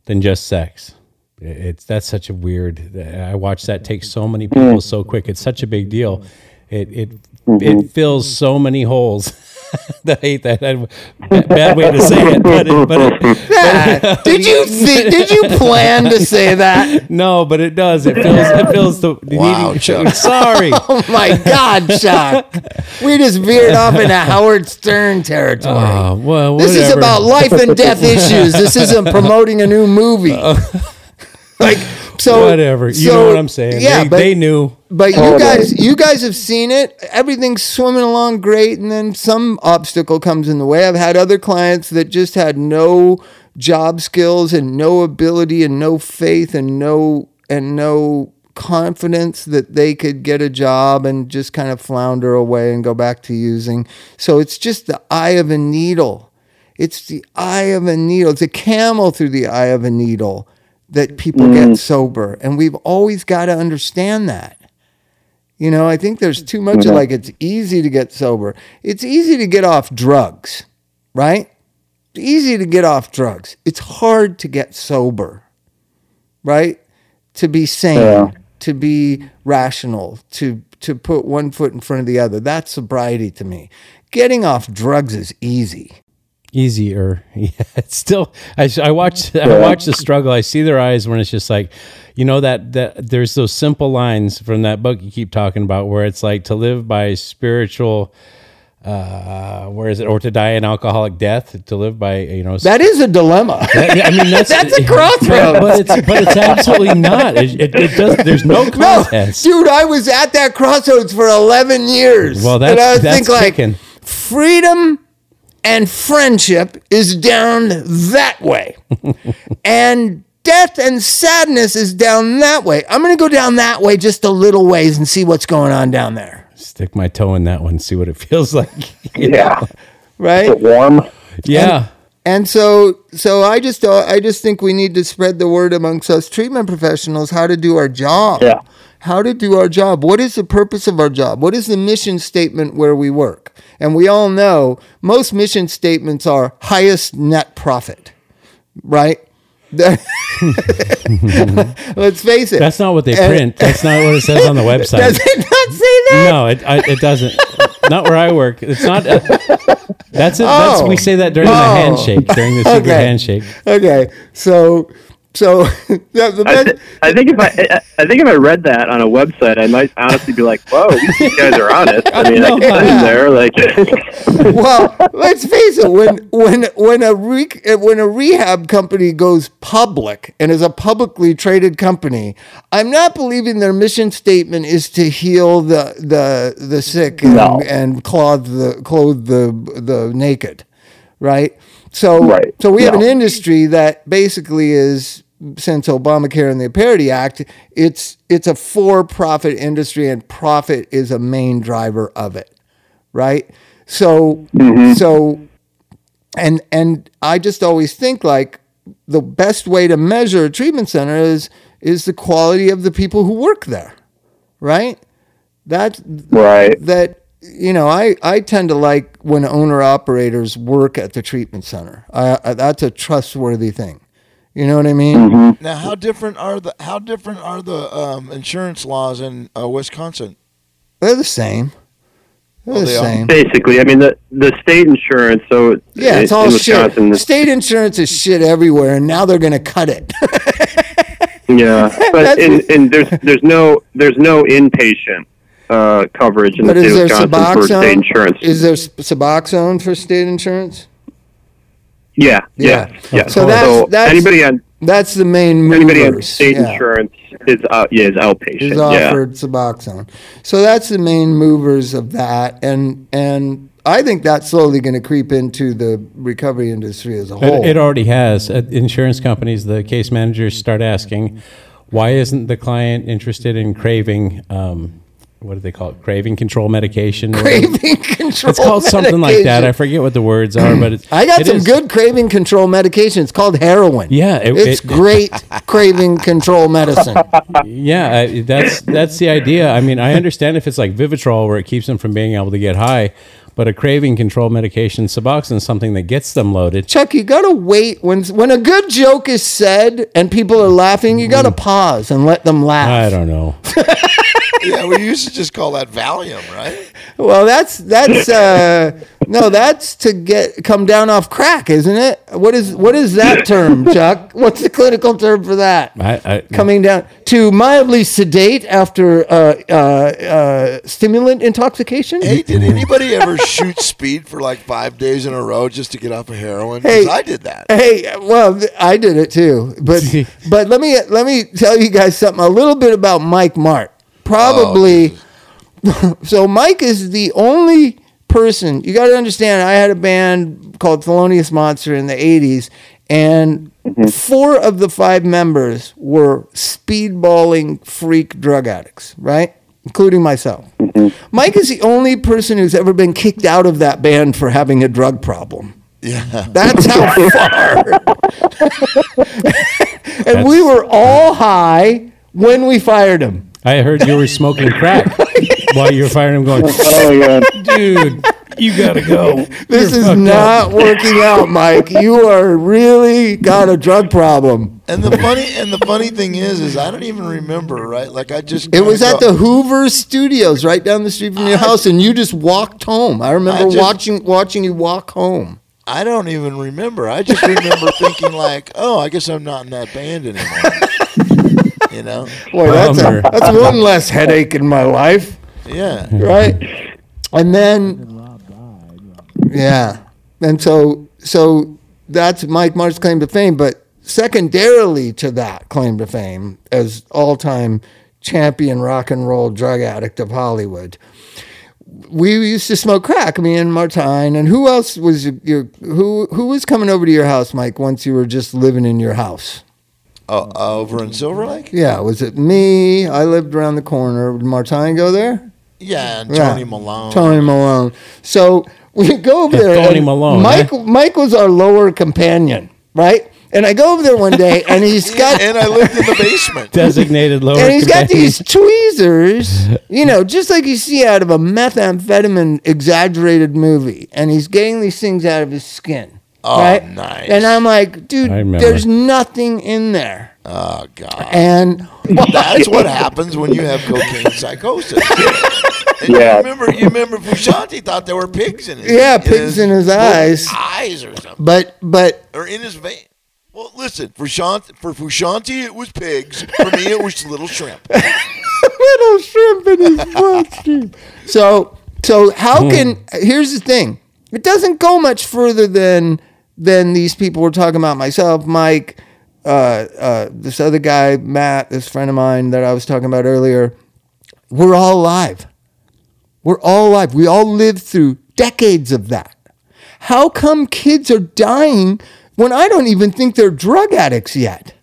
than just sex. It's that's such a weird. I watched that take so many people so quick. It's such a big deal. It it it mm-hmm. fills so many holes. *laughs* I hate that. Bad, way to say it, but it, but it, *laughs* did you see, did you plan to say that? *laughs* no, but it does. It fills it fills the Wow, needing. Chuck. Sorry. Oh my God, Chuck. We just veered off into Howard Stern territory. Oh, well, This is about life and death issues. This isn't promoting a new movie. *laughs* like so whatever. You so- know what I'm saying? Yeah, they, but they knew. but you Oh, guys you guys have seen it. Everything's swimming along great and then some obstacle comes in the way. I've had other clients that just had no job skills and no ability and no faith and no and no confidence that they could get a job and just kind of flounder away and go back to using. So it's just the eye of a needle. It's the eye of a needle. It's a camel through the eye of a needle that people get mm. sober. And we've always got to understand that. You know, I think there's too much of like it's easy to get sober. It's easy to get off drugs, right? It's easy to get off drugs. It's hard to get sober, right? To be sane, Yeah. to be rational, to to put one foot in front of the other. That's sobriety to me. Getting off drugs is easy. Easier. *laughs* Yeah, it's still. I, I watch. I watch the struggle. I see their eyes when it's just like, you know that that there's those simple lines from that book you keep talking about where it's like to live by spiritual uh, where is it? Or to die an alcoholic death, to live by you know. That is a dilemma. *laughs* that- I mean, that's *laughs* That's a crossroads. But, but it's but it's absolutely not. It, it, it does. There's no No, dude, I was at that crossroads for 11 years. Well, And that's- I that's think, like, freedom and friendship is down that way. *laughs* and death and sadness is down that way. I'm going to go down that way just a little ways and see what's going on down there. Stick my toe in that one, see what it *laughs* feels like. Yeah. Right? Is it warm? Yeah. And so, so I just, uh, I just think we need to spread the word amongst us treatment professionals how to do our job. Yeah. How to do our job. What is the purpose of our job? What is the mission statement where we work? And we all know most mission statements are highest net profit, right? *laughs* Let's face it. That's not what they print. That's not what it says on the *laughs* website. Does it not say that? No, it, I, it doesn't. not where I work. It's not. Uh, that's it. That's Oh. we say that during the Oh. handshake, during the secret Okay. handshake. Okay, so, so *laughs* the, the I, th- I think if I, I I think if I read that on a website, I might honestly be like, "Whoa, these *laughs* guys are honest." I mean, I know, can yeah. in there like, *laughs* well, let's face it. When when when a re, when a rehab company goes public and is a publicly traded company, I'm not believing their mission statement is to heal the the the sick and, No. and clothe the clothe the the naked, right? So Right. so we have an industry that basically is since Obamacare and the Parity Act, it's it's a for-profit industry and profit is a main driver of it right? So mm-hmm. so and and I just always think like the best way to measure a treatment center is is the quality of the people who work there, right? That Right. that you know I I tend to like when owner operators work at the treatment center. I, I, that's a trustworthy thing. You know what I mean? Now, how different are the how different are the um, insurance laws in uh, Wisconsin? They're the same. They're Oh, the they are? same. basically, I mean, the the state insurance. So Yeah, it's in- all in shit. Wisconsin, the- State insurance is shit everywhere, and now they're going to cut it. *laughs* Yeah, *laughs* That's but in, just- in there's there's no there's no inpatient uh, coverage in But the is state there of Wisconsin for state insurance. Is there Suboxone for state insurance? Yeah, Yeah. yeah, yeah. So that's- that's- anybody on That's the main movers. anybody on state yeah, insurance is uh, yeah is outpatient. is yeah. offered Suboxone. So that's the main movers of that, and and I think that's slowly going to creep into the recovery industry as a whole. It, it already has. Uh, insurance companies, the case managers start asking, why isn't the client interested in craving? Um, what do they call it? Craving control medication. craving control. It's called something like that. I forget what the words are, but it's, I got it some is- good craving control medication. It's called heroin. Yeah, it- it's it- great *laughs* craving control medicine. Yeah, I, that's that's the idea. I mean, I understand if it's like Vivitrol where it keeps them from being able to get high, but a craving control medication, Suboxone, is something that gets them loaded. Chuck, you gotta wait when when a good joke is said and people are laughing. You gotta mm. pause and let them laugh. I don't know. *laughs* yeah, we used to just call that Valium, right? Well, that's that's uh, no, that's to get come down off crack, isn't it? What is what is that term, Chuck? *laughs* What's the clinical term for that? I, I, Coming down to mildly sedate after uh, uh, uh, stimulant intoxication. Hey, did anybody ever shoot speed for like five days in a row just to get off of heroin? Hey. I did that. Hey, well, I did it too, but *laughs* but let me let me tell you guys something a little bit about Mike Martt. Probably, oh, *laughs* so Mike is the only person you got to understand. I had a band called Thelonious Monster in the '80s, and mm-hmm. four of the five members were speedballing freak drug addicts, right? Including myself. Mm-hmm. Mike is the only person who's ever been kicked out of that band for having a drug problem. Yeah. That's how *laughs* far. *laughs* and we were all high when we fired him. I heard you were smoking crack while you were firing him, going, *laughs* Oh my god. dude, you gotta go. This You're is not up." working out, Mike. You are really got a drug problem. And the funny and the funny thing is, is I don't even remember, right? Like I just It was kinda at go- the Hoover Studios right down the street from your house, and you just walked home. I remember I just- watching watching you walk home. I don't even remember. I just remember thinking like, oh, I guess I'm not in that band anymore. You know? Boy, that's, a, that's one less headache in my life. Yeah. right? And then, Yeah. And so so that's Mike Martt's claim to fame, but secondarily to that claim to fame as all-time champion rock and roll drug addict of Hollywood. We used to smoke crack, me and Martine, and who else was your, your who who was coming over to your house, Mike, once you were just living in your house? Uh, over in Silver Lake? Yeah, was it me? I lived around the corner. Would Martine go there? Yeah, and Yeah. Tony Malone. Tony Malone. So *laughs* we go over there. Tony Malone, Mike eh? Mike was our lower companion, right? And I go over there one day, and he's *laughs* got and I lived in the basement. *laughs* Designated lower. and he's got these tweezers, you know, just like you see out of a methamphetamine exaggerated movie, and he's getting these things out of his skin. Oh, right? nice. And I'm like, dude, there's nothing in there. Oh God, And *laughs* that's what happens when you have cocaine psychosis. *laughs* And Yeah. You remember, you remember Frusciante thought there were pigs in his Yeah, pigs in his eyes. eyes or something, but but or in his vein. Well, listen, for Shanti, for Frusciante it was pigs. For me, it was little shrimp. *laughs* little shrimp in his bloodstream. So, so how hmm. can? Here's the thing: it doesn't go much further than than these people we're talking about. Myself, Mike, uh, uh, this other guy, Matt, this friend of mine that I was talking about earlier. We're all alive. We're all alive. We all lived through decades of that. How come kids are dying when I don't even think they're drug addicts yet?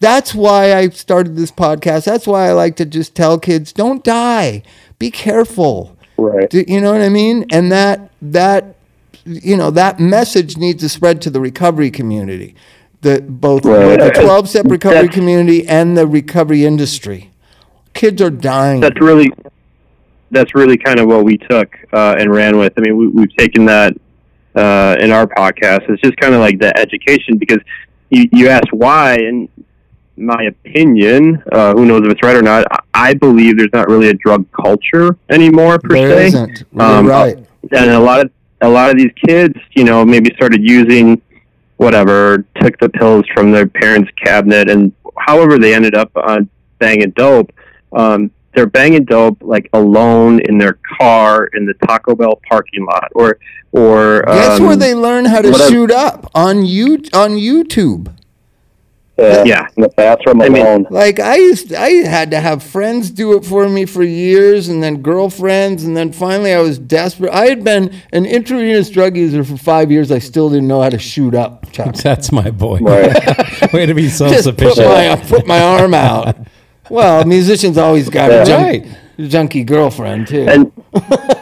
That's why I started this podcast. That's why I like to just tell kids, don't die. Be careful. Right. Do- You know what I mean? And that that you know that message needs to spread to the recovery community, the both Right. the twelve step recovery That's- community and the recovery industry. Kids are dying. that's really that's really kind of what we took uh, and ran with. I mean, we, we've taken that uh, in our podcast. It's just kind of like the education because you, you asked why, and my opinion, uh, who knows if it's right or not, I- I believe there's not really a drug culture anymore per There se. isn't. Um, right. and a lot of a lot of these kids, you know, maybe started using whatever, took the pills from their parents' cabinet, and however they ended up on banging dope. Um, they're banging dope like alone in their car in the Taco Bell parking lot, or or um, where they learn how to whatever. shoot up on you on YouTube. Yeah. Yeah. In the bathroom I mean- alone. Like I used, I had to have friends do it for me for years, and then girlfriends, and then finally I was desperate. I had been an intravenous drug user for five years. I still didn't know how to shoot up. Chuck. *laughs* That's my boy. Right. *laughs* Way to be Just put self-sufficient. my put my arm out. *laughs* Well, musicians always got a Yeah. junk, Right. junky girlfriend too. and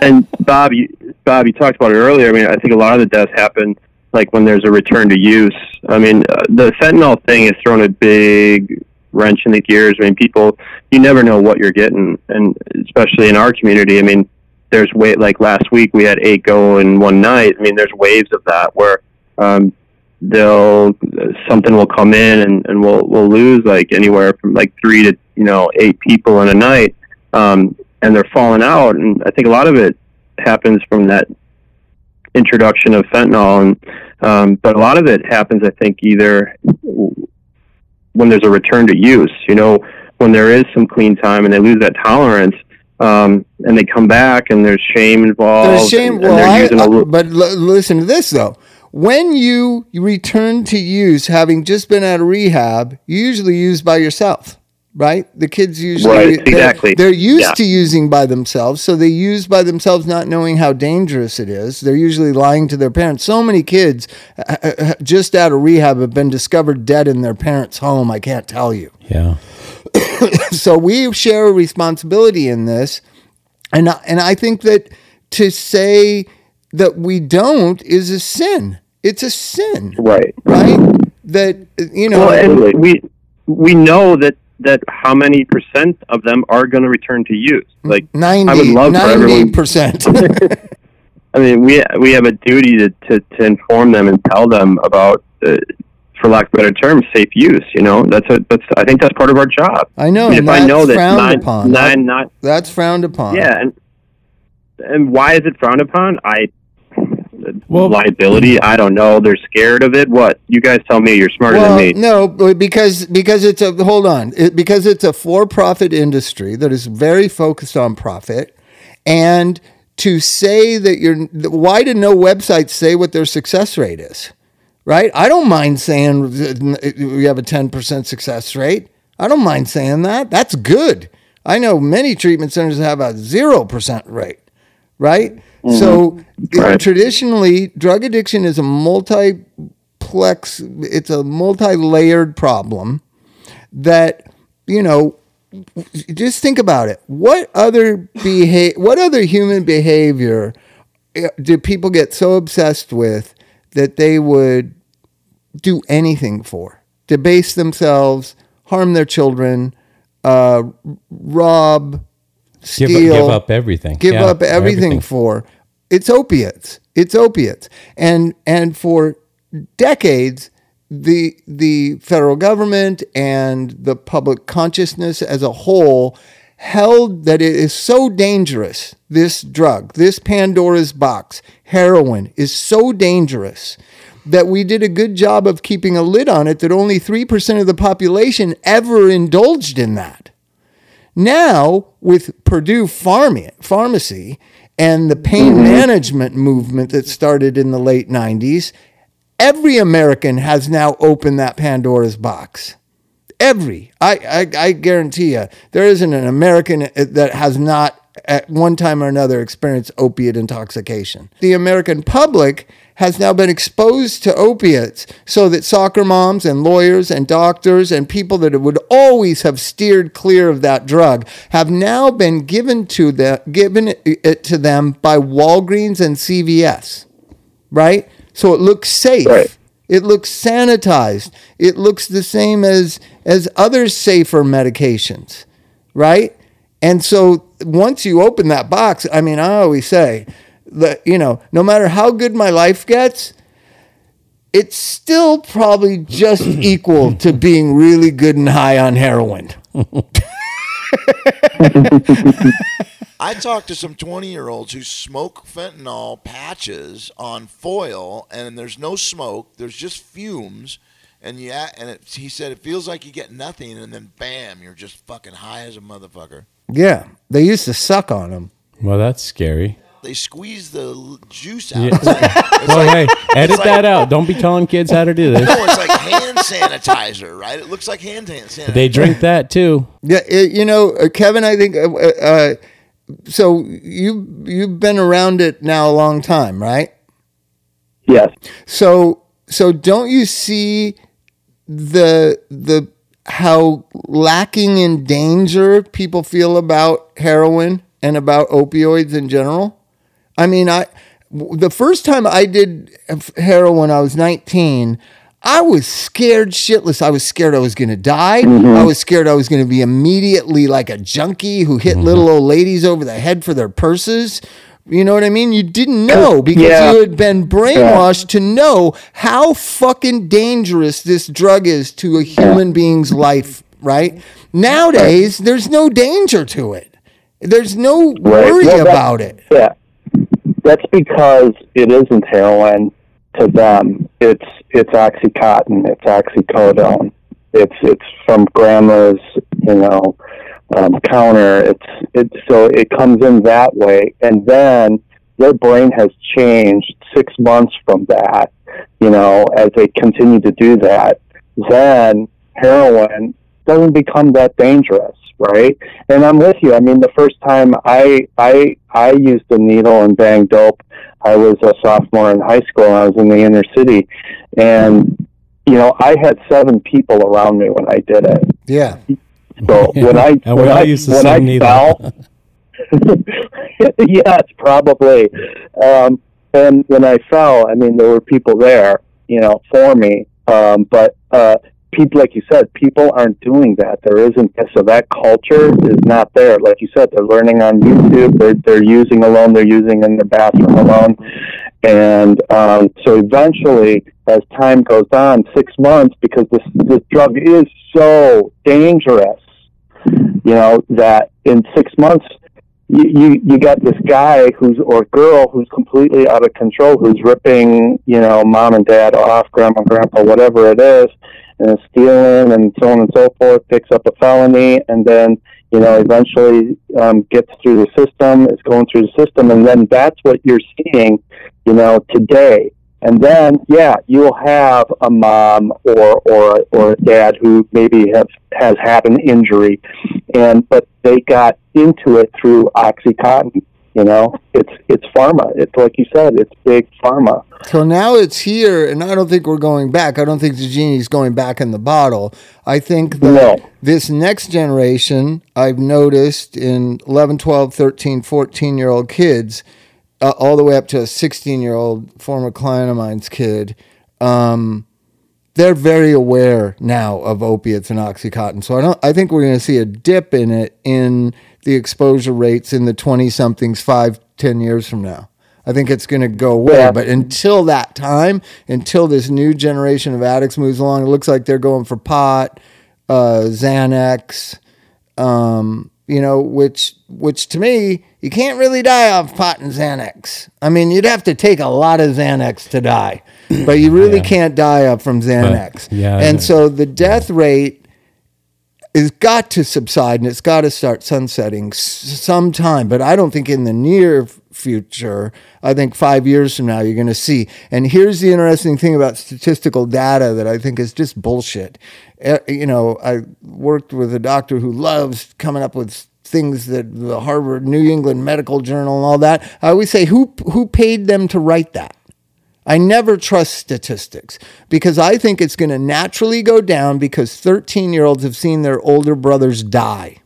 and Bob, you, Bob, you talked about it earlier. I mean, I think a lot of the deaths happen like when there's a return to use. I mean, uh, the fentanyl thing has thrown a big wrench in the gears. I mean, people, you never know what you're getting, and especially in our community. I mean, there's way like last week we had eight go in one night. I mean, there's waves of that where um, they'll something will come in and, and we'll we'll lose like anywhere from like three to you know eight people in a night um, and they're falling out and I think a lot of it happens from that introduction of fentanyl and um, but a lot of it happens I think either when there's a return to use you know when there is some clean time and they lose that tolerance um, and they come back and there's shame involved There's shame. and, Well, they're I, using a I- little but l- listen to this though. When you return to use, having just been out of rehab, you usually use by yourself, right? The kids usually Right, they're- exactly. They're, used Yeah. to using by themselves, so they use by themselves, not knowing how dangerous it is. They're usually lying to their parents. So many kids uh, uh, just out of rehab have been discovered dead in their parents' home. I can't tell you Yeah. *coughs* so we share a responsibility in this and I, and I think that to say that we don't is a sin it's a sin Right. right that you know Well, Absolutely. and we we know that that how many percent of them are going to return to use. Like 90 I would love for everyone. percent *laughs* I mean, we we have a duty to, to, to inform them and tell them about, uh, for lack of a better term, safe use. You know, that's a that's I think that's part of our job. I know I mean, if I know that nine, upon nine not that's frowned upon yeah, and and why is it frowned upon? I Well- liability. I don't know. They're scared of it. What you guys tell me? You're smarter well, than me. no, because because it's a hold on, it, because it's a for-profit industry that is very focused on profit, and to say that you're why do no websites say what their success rate is right i don't mind saying we have a 10% success rate i don't mind saying that that's good i know many treatment centers have a 0% rate right so Right. traditionally drug addiction is a multiplex it's a multi-layered problem that you know just think about it. What other beha- what other human behavior uh, do people get so obsessed with that they would do anything for? Debase themselves, harm their children, uh, rob, Give, steal, give up everything. give Yeah, up everything, for it's opiates. It's opiates. And and for decades the the federal government and the public consciousness as a whole held that it is so dangerous this drug this pandora's box heroin is so dangerous that we did a good job of keeping a lid on it that only 3% of the population ever indulged in that. Now, with Purdue Pharma, Pharmacy and the pain mm-hmm. management movement that started in the late 90s, every American has now opened that Pandora's box. Every. I, I, I guarantee you, there isn't an American uh, that has not at one time or another experienced opiate intoxication. The American public has now been exposed to opiates so that soccer moms and lawyers and doctors and people that would always have steered clear of that drug have now been given to the given it to them by Walgreens and CVS. Right? So it looks safe. Right. It looks sanitized. It looks the same as as other safer medications, right? And so once you open that box, I mean, I always say that you know, no matter how good my life gets, it's still probably just *clears throat* equal to being really good and high on heroin. *laughs* I talked to some 20 year olds who smoke fentanyl patches on foil, and there's no smoke, there's just fumes. And yeah, and it, he said it feels like you get nothing, and then bam, you're just fucking high as a motherfucker. Yeah, they used to suck on them. Well, that's scary. They squeeze the juice out. Yeah. *laughs* It's like, it's Well, like- hey, edit like- that out. Don't be telling kids how to do this. *laughs* no, it's like hand sanitizer, right? It looks like hand sanitizer. They drink that too. Yeah, it, you know, uh, Kevin. I think. Uh, uh, so you you've been around it now a long time, right? Yes. So so don't you see the the how lacking in danger people feel about heroin and about opioids in general? I mean, I the first time I did heroin, I was 19. I was scared shitless. I was scared I was going to die. Mm-hmm. I was scared I was going to be immediately like a junkie who hit mm-hmm. little old ladies over the head for their purses. You know what I mean? You didn't know because Yeah. you had been brainwashed to know how fucking dangerous this drug is to a human being's life, right? Nowadays, there's no danger to it. There's no worry Well, about it. Yeah. That's because it isn't heroin to them. It's it's oxycontin, it's oxycodone. It's it's from grandma's, you know, um, counter. It's it's so it comes in that way, and then their brain has changed six months from that. You know, as they continue to do that, then heroin doesn't become that dangerous, right? And I'm with you. I mean, the first time I I I used a needle and banged dope, I was a sophomore in high school. And I was in the inner city, and you know, I had seven people around me when I did it. Yeah. So *laughs* when I And when I use the when I needle. fell, *laughs* *laughs* yes, probably. Um, and when I fell, I mean, there were people there, you know, for me. Um, but uh, people, like you said, people aren't doing that. There isn't. So that culture is not there. Like you said, they're learning on YouTube. They're they're using alone. They're using in the bathroom alone. And um, so eventually, as time goes on, six months, because this this drug is so dangerous, you know, that in six months you, you you got this guy who's or girl who's completely out of control, who's ripping, you know, mom and dad off, grandma, grandpa, whatever it is, and stealing and so on and so forth, picks up a felony, and then you know, eventually um, gets through the system, is going through the system, and then that's what you're seeing, you know, today. And then, yeah, you'll have a mom or or or a dad who maybe have has had an injury, and but they got into it through OxyContin. You know, it's it's pharma. It's like you said, it's big pharma. So now it's here, and I don't think we're going back. I don't think the genie's going back in the bottle. I think that No. this next generation, I've noticed in 11, 12, 13, 14 year old kids, uh, all the way up to a 16 year old former client of mine's kid, um, they're very aware now of opiates and oxycontin. So I don't. I think we're going to see a dip in it in the exposure rates in the twenty somethings five, ten years from now. I think it's going to go away. Yeah. But until that time, until this new generation of addicts moves along, it looks like they're going for pot, uh, Xanax, um, you know, which which to me, you can't really die off pot and Xanax. I mean, you'd have to take a lot of Xanax to die, but you really Yeah. can't die off from Xanax. yeah, and so the death rate has got to subside and it's got to start sunsetting s- sometime. But I don't think in the near future. I think five years from now you're going to see. And here's the interesting thing about statistical data that I think is just bullshit. Eh, You know, I worked with a doctor who loves coming up with things that the Harvard New England Medical Journal and all that. I always say, who who paid them to write that? I never trust statistics because I think it's going to naturally go down because 13 year olds have seen their older brothers die,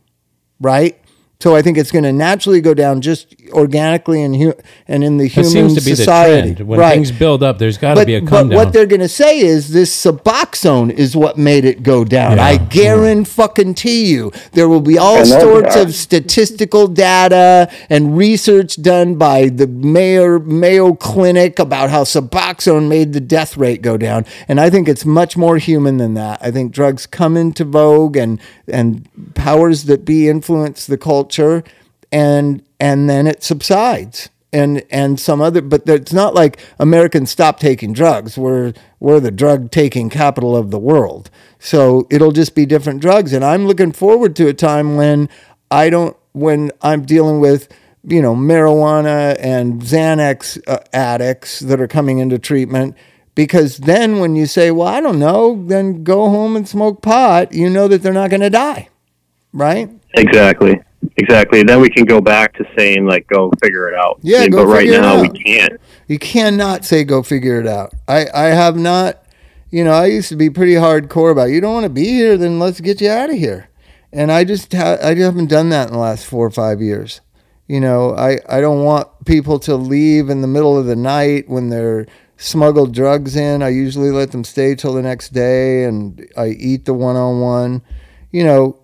right? So I think it's going to naturally go down just organically and hu- and in the That human seems to be society. the trend. When right. things build up, there's got to be a but come down. what they're going to say is this Suboxone is what made it go down. Yeah. I guarantee fucking you there will be all And sorts of statistical data and research done by the Mayo Mayo Clinic about how Suboxone made the death rate go down. And I think it's much more human than that. I think drugs come into vogue and and powers that be influence the culture and and then it subsides. And and some other but it's not like Americans stop taking drugs. We're we're the drug taking capital of the world. So it'll just be different drugs. And I'm looking forward to a time when I don't when I'm dealing with you know marijuana and Xanax uh, addicts that are coming into treatment. Because then when you say well I don't know then go home and smoke pot. You know that they're not going to die right? Exactly. Exactly. Then we can go back to saying like, go figure it out. Yeah, but right now we can't. You cannot say go figure it out. I, I have not, you know, I used to be pretty hardcore about you don't want to be here, then let's get you out of here. And I just ha- I haven't done that in the last four or five years. You know, I, I don't want people to leave in the middle of the night when they're smuggled drugs in. I usually let them stay till the next day and I eat the one on one. You know,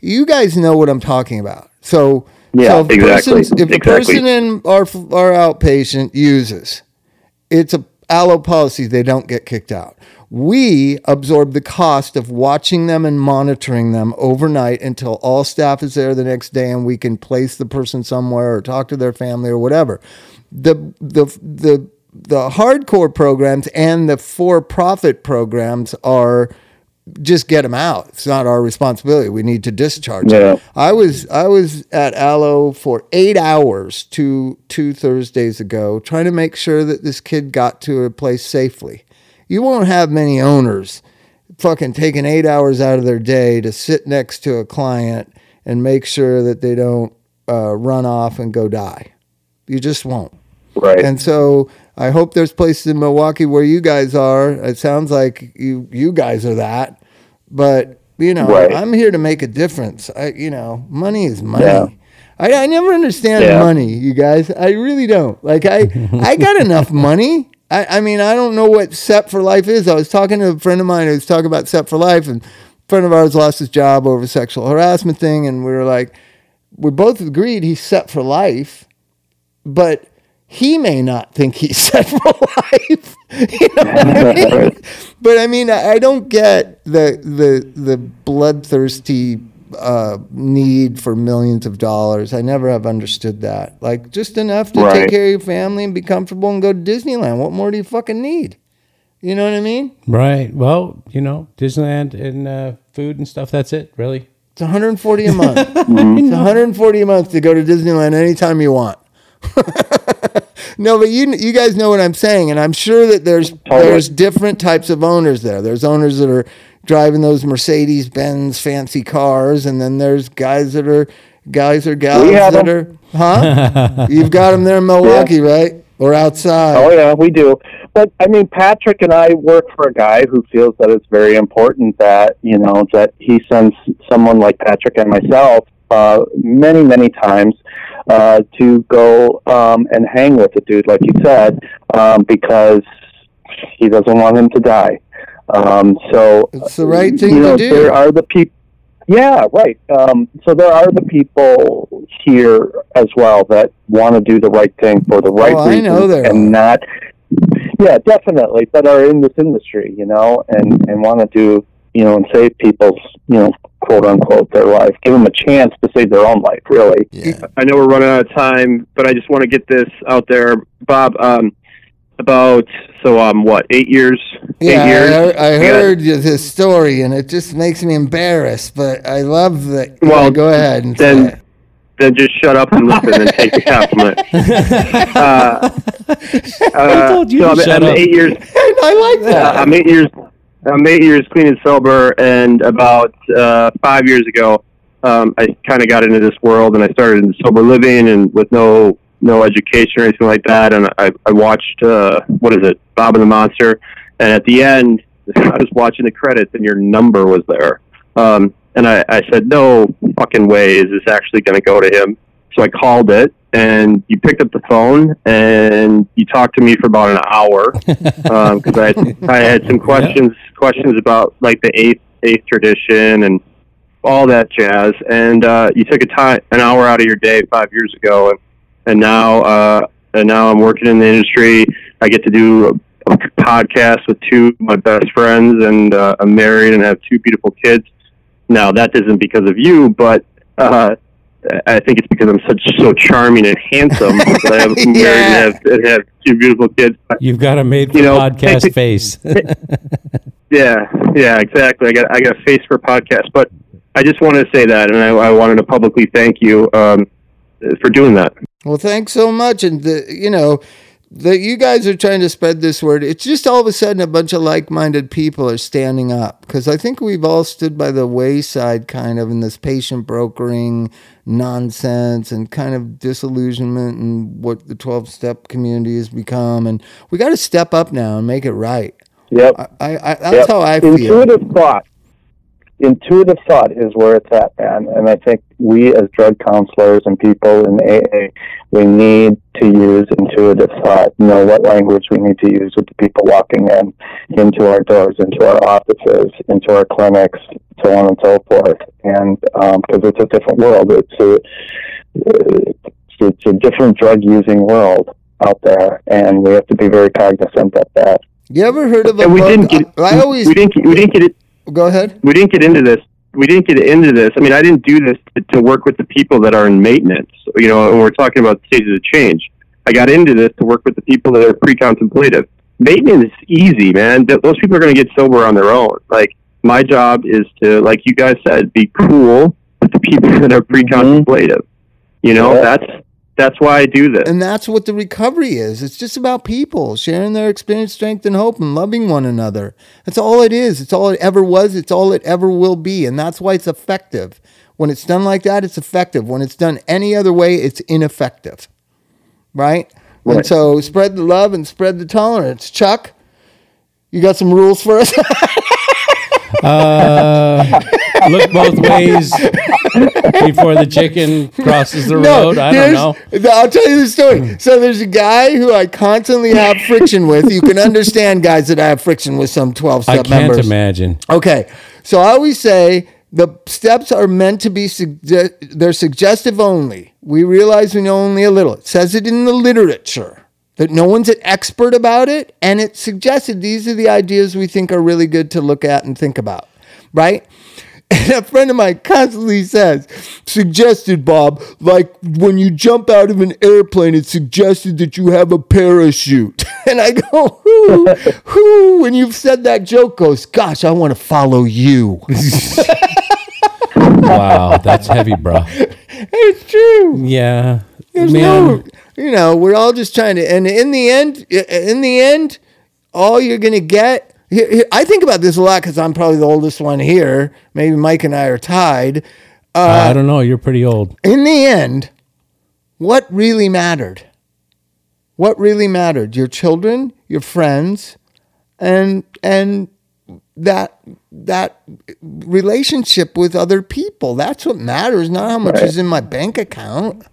you guys know what I'm talking about. So, Yeah, so if exactly, If exactly. person in our, our outpatient uses, it's a Alo policy they don't get kicked out we absorb the cost of watching them and monitoring them overnight until all staff is there the next day and we can place the person somewhere or talk to their family or whatever the the the the hardcore programs and the for-profit programs are just get them out. It's not our responsibility. We need to discharge Yeah. them. I was I was at Alo for eight hours two two Thursdays ago, trying to make sure that this kid got to a place safely. You won't have many owners fucking taking eight hours out of their day to sit next to a client and make sure that they don't uh, run off and go die. You just won't. Right. And so I hope there's places in Milwaukee where you guys are. It sounds like you you guys are that. But you know, Right. I'm here to make a difference. I you know, money is money. Yeah. I, I never understand Yeah. money, you guys. I really don't. Like I I got enough *laughs* money. I, I mean, I don't know what set for life is. I was talking to a friend of mine who was talking about set for life and a friend of ours lost his job over a sexual harassment thing and we were like we both agreed he's set for life but he may not think he's set for life. you know what I *laughs* mean? But I mean, I I don't get the the the bloodthirsty uh, need for millions of dollars. I never have understood that. Like just enough to take care of your family and be comfortable and go to Disneyland. What more do you fucking need? You know what I mean? Right. Well, you know, Disneyland and uh, food and stuff. That's it, really. It's 140 a month. *laughs* It's 140 a month to go to Disneyland anytime you want. *laughs* no, but you you guys know what I'm saying, and I'm sure that there's there's different types of owners there. There's owners that are driving those Mercedes Benz fancy cars, and then there's guys that are guys or gals that them. are huh? *laughs* You've got them there in Milwaukee, right? Or outside? Oh yeah, we do. But I mean, Patrick and I work for a guy who feels that it's very important that you know that he sends someone like Patrick and myself uh, many, many times uh, to go um, and hang with the dude, like you said, um, because he doesn't want him to die. Um, so It's the right thing you know, to do. There are the people. Yeah, right. Um, so there are the people here as well that want to do the right thing for the right Oh, reasons and not. Yeah, definitely. That are in this industry, you know, and and want to do, you know, and save people's, you know, quote unquote their life, give them a chance to save their own life. Really. Yeah. I know we're running out of time, but I just want to get this out there, Bob. Um, about so um, what eight years? Yeah, eight years. I, heard- I Yeah. this story, and it just makes me embarrassed. But I love that. Well, yeah, go ahead and then- say. Then just shut up and listen and take the compliment. *laughs* Uh, uh, told you so to I'm, shut I'm up. eight years. *laughs* I like Uh, that. I'm eight years. I'm eight years clean and sober, and about uh, five years ago, um, I kind of got into this world, and I started in sober living, and with no no education or anything like that. And I, I watched uh, what is it, Bob and the Monster, and at the end, *laughs* I was watching the credits, and your number was there. Um, and I, I said, no fucking way is this actually going to go to him. So I called it, and you picked up the phone, and you talked to me for about an hour *laughs* because I had, I had some questions questions about like the eighth eighth tradition and all that jazz. And uh, you took a time an hour out of your day five years ago, and and now uh, and now I'm working in the industry. I get to do a, a podcast with two of my best friends, and uh, I'm married and have two beautiful kids. Now that isn't because of you, but. Uh, I think it's because I'm such so charming and handsome that I have I'm *laughs* married and have, and have two beautiful kids. You've got a made for You know, podcast *laughs* face. Yeah, *laughs* yeah, exactly. I got I got a face for podcast, but I just wanted to say that, and I, I wanted to publicly thank you um, for doing that. Well, thanks so much, and the, you know that you guys are trying to spread this word. It's just all of a sudden a bunch of like-minded people are standing up because I think we've all stood by the wayside, kind of in this patient brokering nonsense and kind of disillusionment and what the twelve-step community has become, and we got to step up now and make it right. Yep. I, I, I that's Yep. how I feel. Intuitive thought. Intuitive thought is where it's at, man. And I think we, as drug counselors and people in AA, we need to use intuitive thought. Know what language we need to use with the people walking in, into our doors, into our offices, into our clinics, so on and so forth. And um, because it's a different world, it's a it's, it's a different drug using world out there, and we have to be very cognizant of that. You ever heard of a And we book? didn't get I, I always we didn't get- we didn't get it go ahead. we didn't get into this. We didn't get into this. I mean, I didn't do this to, to work with the people that are in maintenance. You know, and we're talking about stages of change. I got into this to work with the people that are pre-contemplative. Maintenance is easy, man. Those people are going to get sober on their own. Like my job is to, like you guys said, be cool with the people *laughs* that are pre-contemplative. You know, Yeah. that's that's why I do this. And that's what the recovery is. It's just about people sharing their experience, strength, and hope and loving one another. That's all it is. It's all it ever was. It's all it ever will be. And that's why it's effective. When it's done like that, it's effective. When it's done any other way, it's ineffective. Right? And Right. so spread the love and spread the tolerance. Chuck, you got some rules for us? *laughs* Uh, look both ways before the chicken crosses the road. I don't know. I'll tell you the story. So there's a guy who I constantly have friction with. You can understand guys that I have friction with some 12 members. I step can't members. imagine. Okay. So I always say the steps are meant to be sugge- they're suggestive only. We realize we know only a little. It says it in the literature that no one's an expert about it and it suggested these are the ideas we think are really good to look at and think about, right? *laughs* And a friend of mine constantly says, suggested, Bob, like when you jump out of an airplane, it's suggested that you have a parachute. *laughs* And I go, who, who, when you've said that joke, goes, gosh, I want to follow you. *laughs* wow, that's heavy, bro. It's true. Yeah, There's man. no, you know, we're all just trying to, and in the end, in the end, all you're gonna get. Here, here, I think about this a lot because I'm probably the oldest one here. Maybe Mike and I are tied. Uh, I don't know. You're pretty old. In the end, what really mattered? What really mattered? Your children, your friends, and and that that relationship with other people. That's what matters, not how much Right. is in my bank account.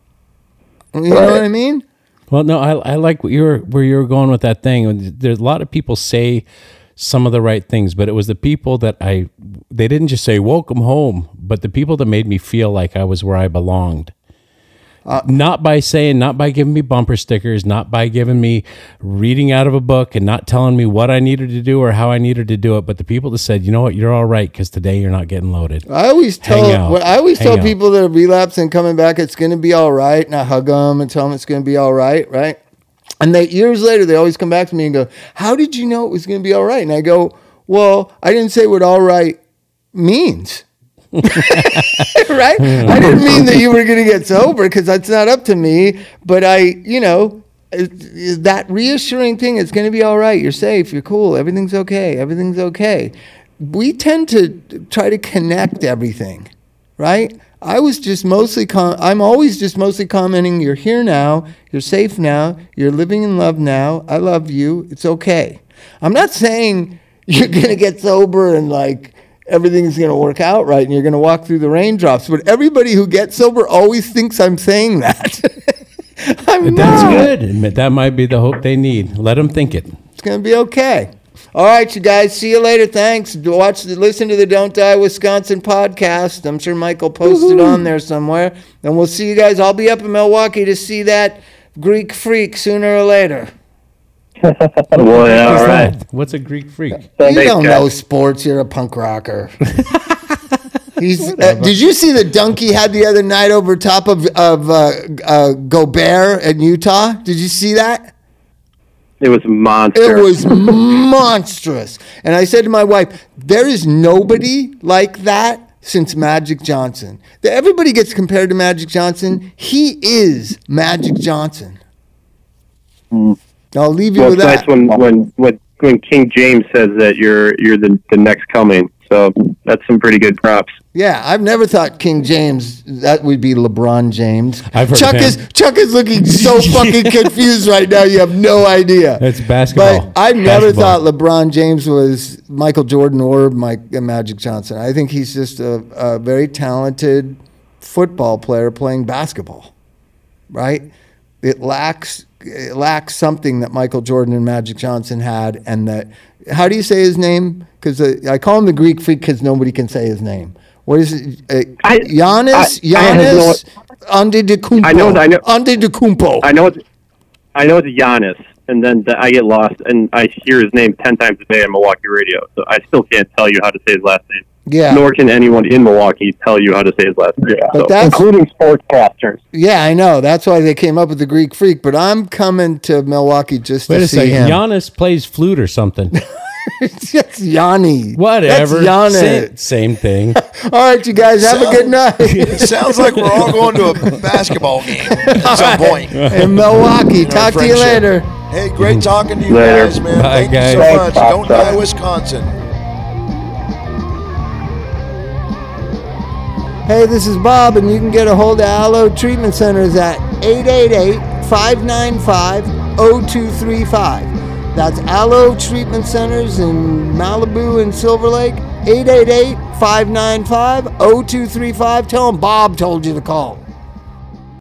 You know what I mean? Well, no, I, I like what you're where you're going with that thing. There's a lot of people say some of the right things, but it was the people that I they didn't just say welcome home, but the people that made me feel like I was where I belonged. Uh, not by saying, not by giving me bumper stickers, not by giving me reading out of a book and not telling me what I needed to do or how I needed to do it, but the people that said, you know what, you're all right because today you're not getting loaded. I always tell out. I always tell out. people that are relapsing and coming back, it's going to be all right, and I hug them and tell them it's going to be all right, right? And they years later, they always come back to me and go, "How did you know it was going to be all right?" And I go, "Well, I didn't say what all right means." *laughs* right? I didn't mean that you were going to get sober because that's not up to me. But I, you know, that reassuring thing, it's going to be all right. You're safe. You're cool. Everything's okay. Everything's okay. We tend to try to connect everything, right? I was just mostly, com- I'm always just mostly commenting, you're here now, you're safe now, you're living in love now, I love you, it's okay. I'm not saying *laughs* you're going to get sober and like everything's going to work out right and you're going to walk through the raindrops, but everybody who gets sober always thinks I'm saying that. *laughs* I'm That's good. That might be the hope they need. Let them think it. It's going to be okay. All right, you guys. See you later. Thanks. Watch, listen to the Don't Die Wisconsin podcast. I'm sure Michael posted on there somewhere. And we'll see you guys. I'll be up in Milwaukee to see that Greek freak sooner or later. Well, yeah, all What's that? What's a Greek freak? you Thanks, don't guys. know sports. You're a punk rocker. *laughs* He's, uh, did you see the dunk he had the other night over top of of uh, uh, Gobert in Utah? Did you see that? It was a monster. It was monstrous. And I said to my wife, there is nobody like that since Magic Johnson. Everybody gets compared to Magic Johnson. He is Magic Johnson. I'll leave you well, with it's nice that. when, when when when King James says that you're you're the the next coming. So that's some pretty good props. Yeah, I've never thought King James that would be LeBron James. I've heard Chuck of him. is Chuck is looking so *laughs* fucking confused right now. You have no idea. It's basketball. But I've never Basketball. thought LeBron James was Michael Jordan or Mike uh, Magic Johnson. I think he's just a, a very talented football player playing basketball. Right? It lacks it lacks something that Michael Jordan and Magic Johnson had, and that how do you say his name? Because uh, I call him the Greek freak because nobody can say his name. What is it? Uh, I- Giannis I- I Giannis. I know- I know- Antetokounmpo. I know it's I know it's Giannis, and then the, I get lost, and I hear his name ten times a day on Milwaukee radio. So I still can't tell you how to say his last name. Yeah. Nor can anyone in Milwaukee tell you how to say his last name. But So, that's including sportscasters. Yeah, I know. That's why they came up with the Greek freak. But I'm coming to Milwaukee just Wait to a see second. him. Giannis plays flute or something. *laughs* it's just Yanni. Whatever. That's Same, Giannis. same thing. *laughs* All right, you guys have a good night It *laughs* sounds like we're all going to a basketball game at some point. in Milwaukee. Talk to you later. Hey, great talking to you Later. guys, man. Bye, Thank guys. you so much. Bob. Don't die, Wisconsin. Hey, this is Bob, and you can get a hold of Alo Treatment Centers at 888 595 0235. That's Alo Treatment Centers in Malibu and Silver Lake. 888 595 0235. Tell them Bob told you to call.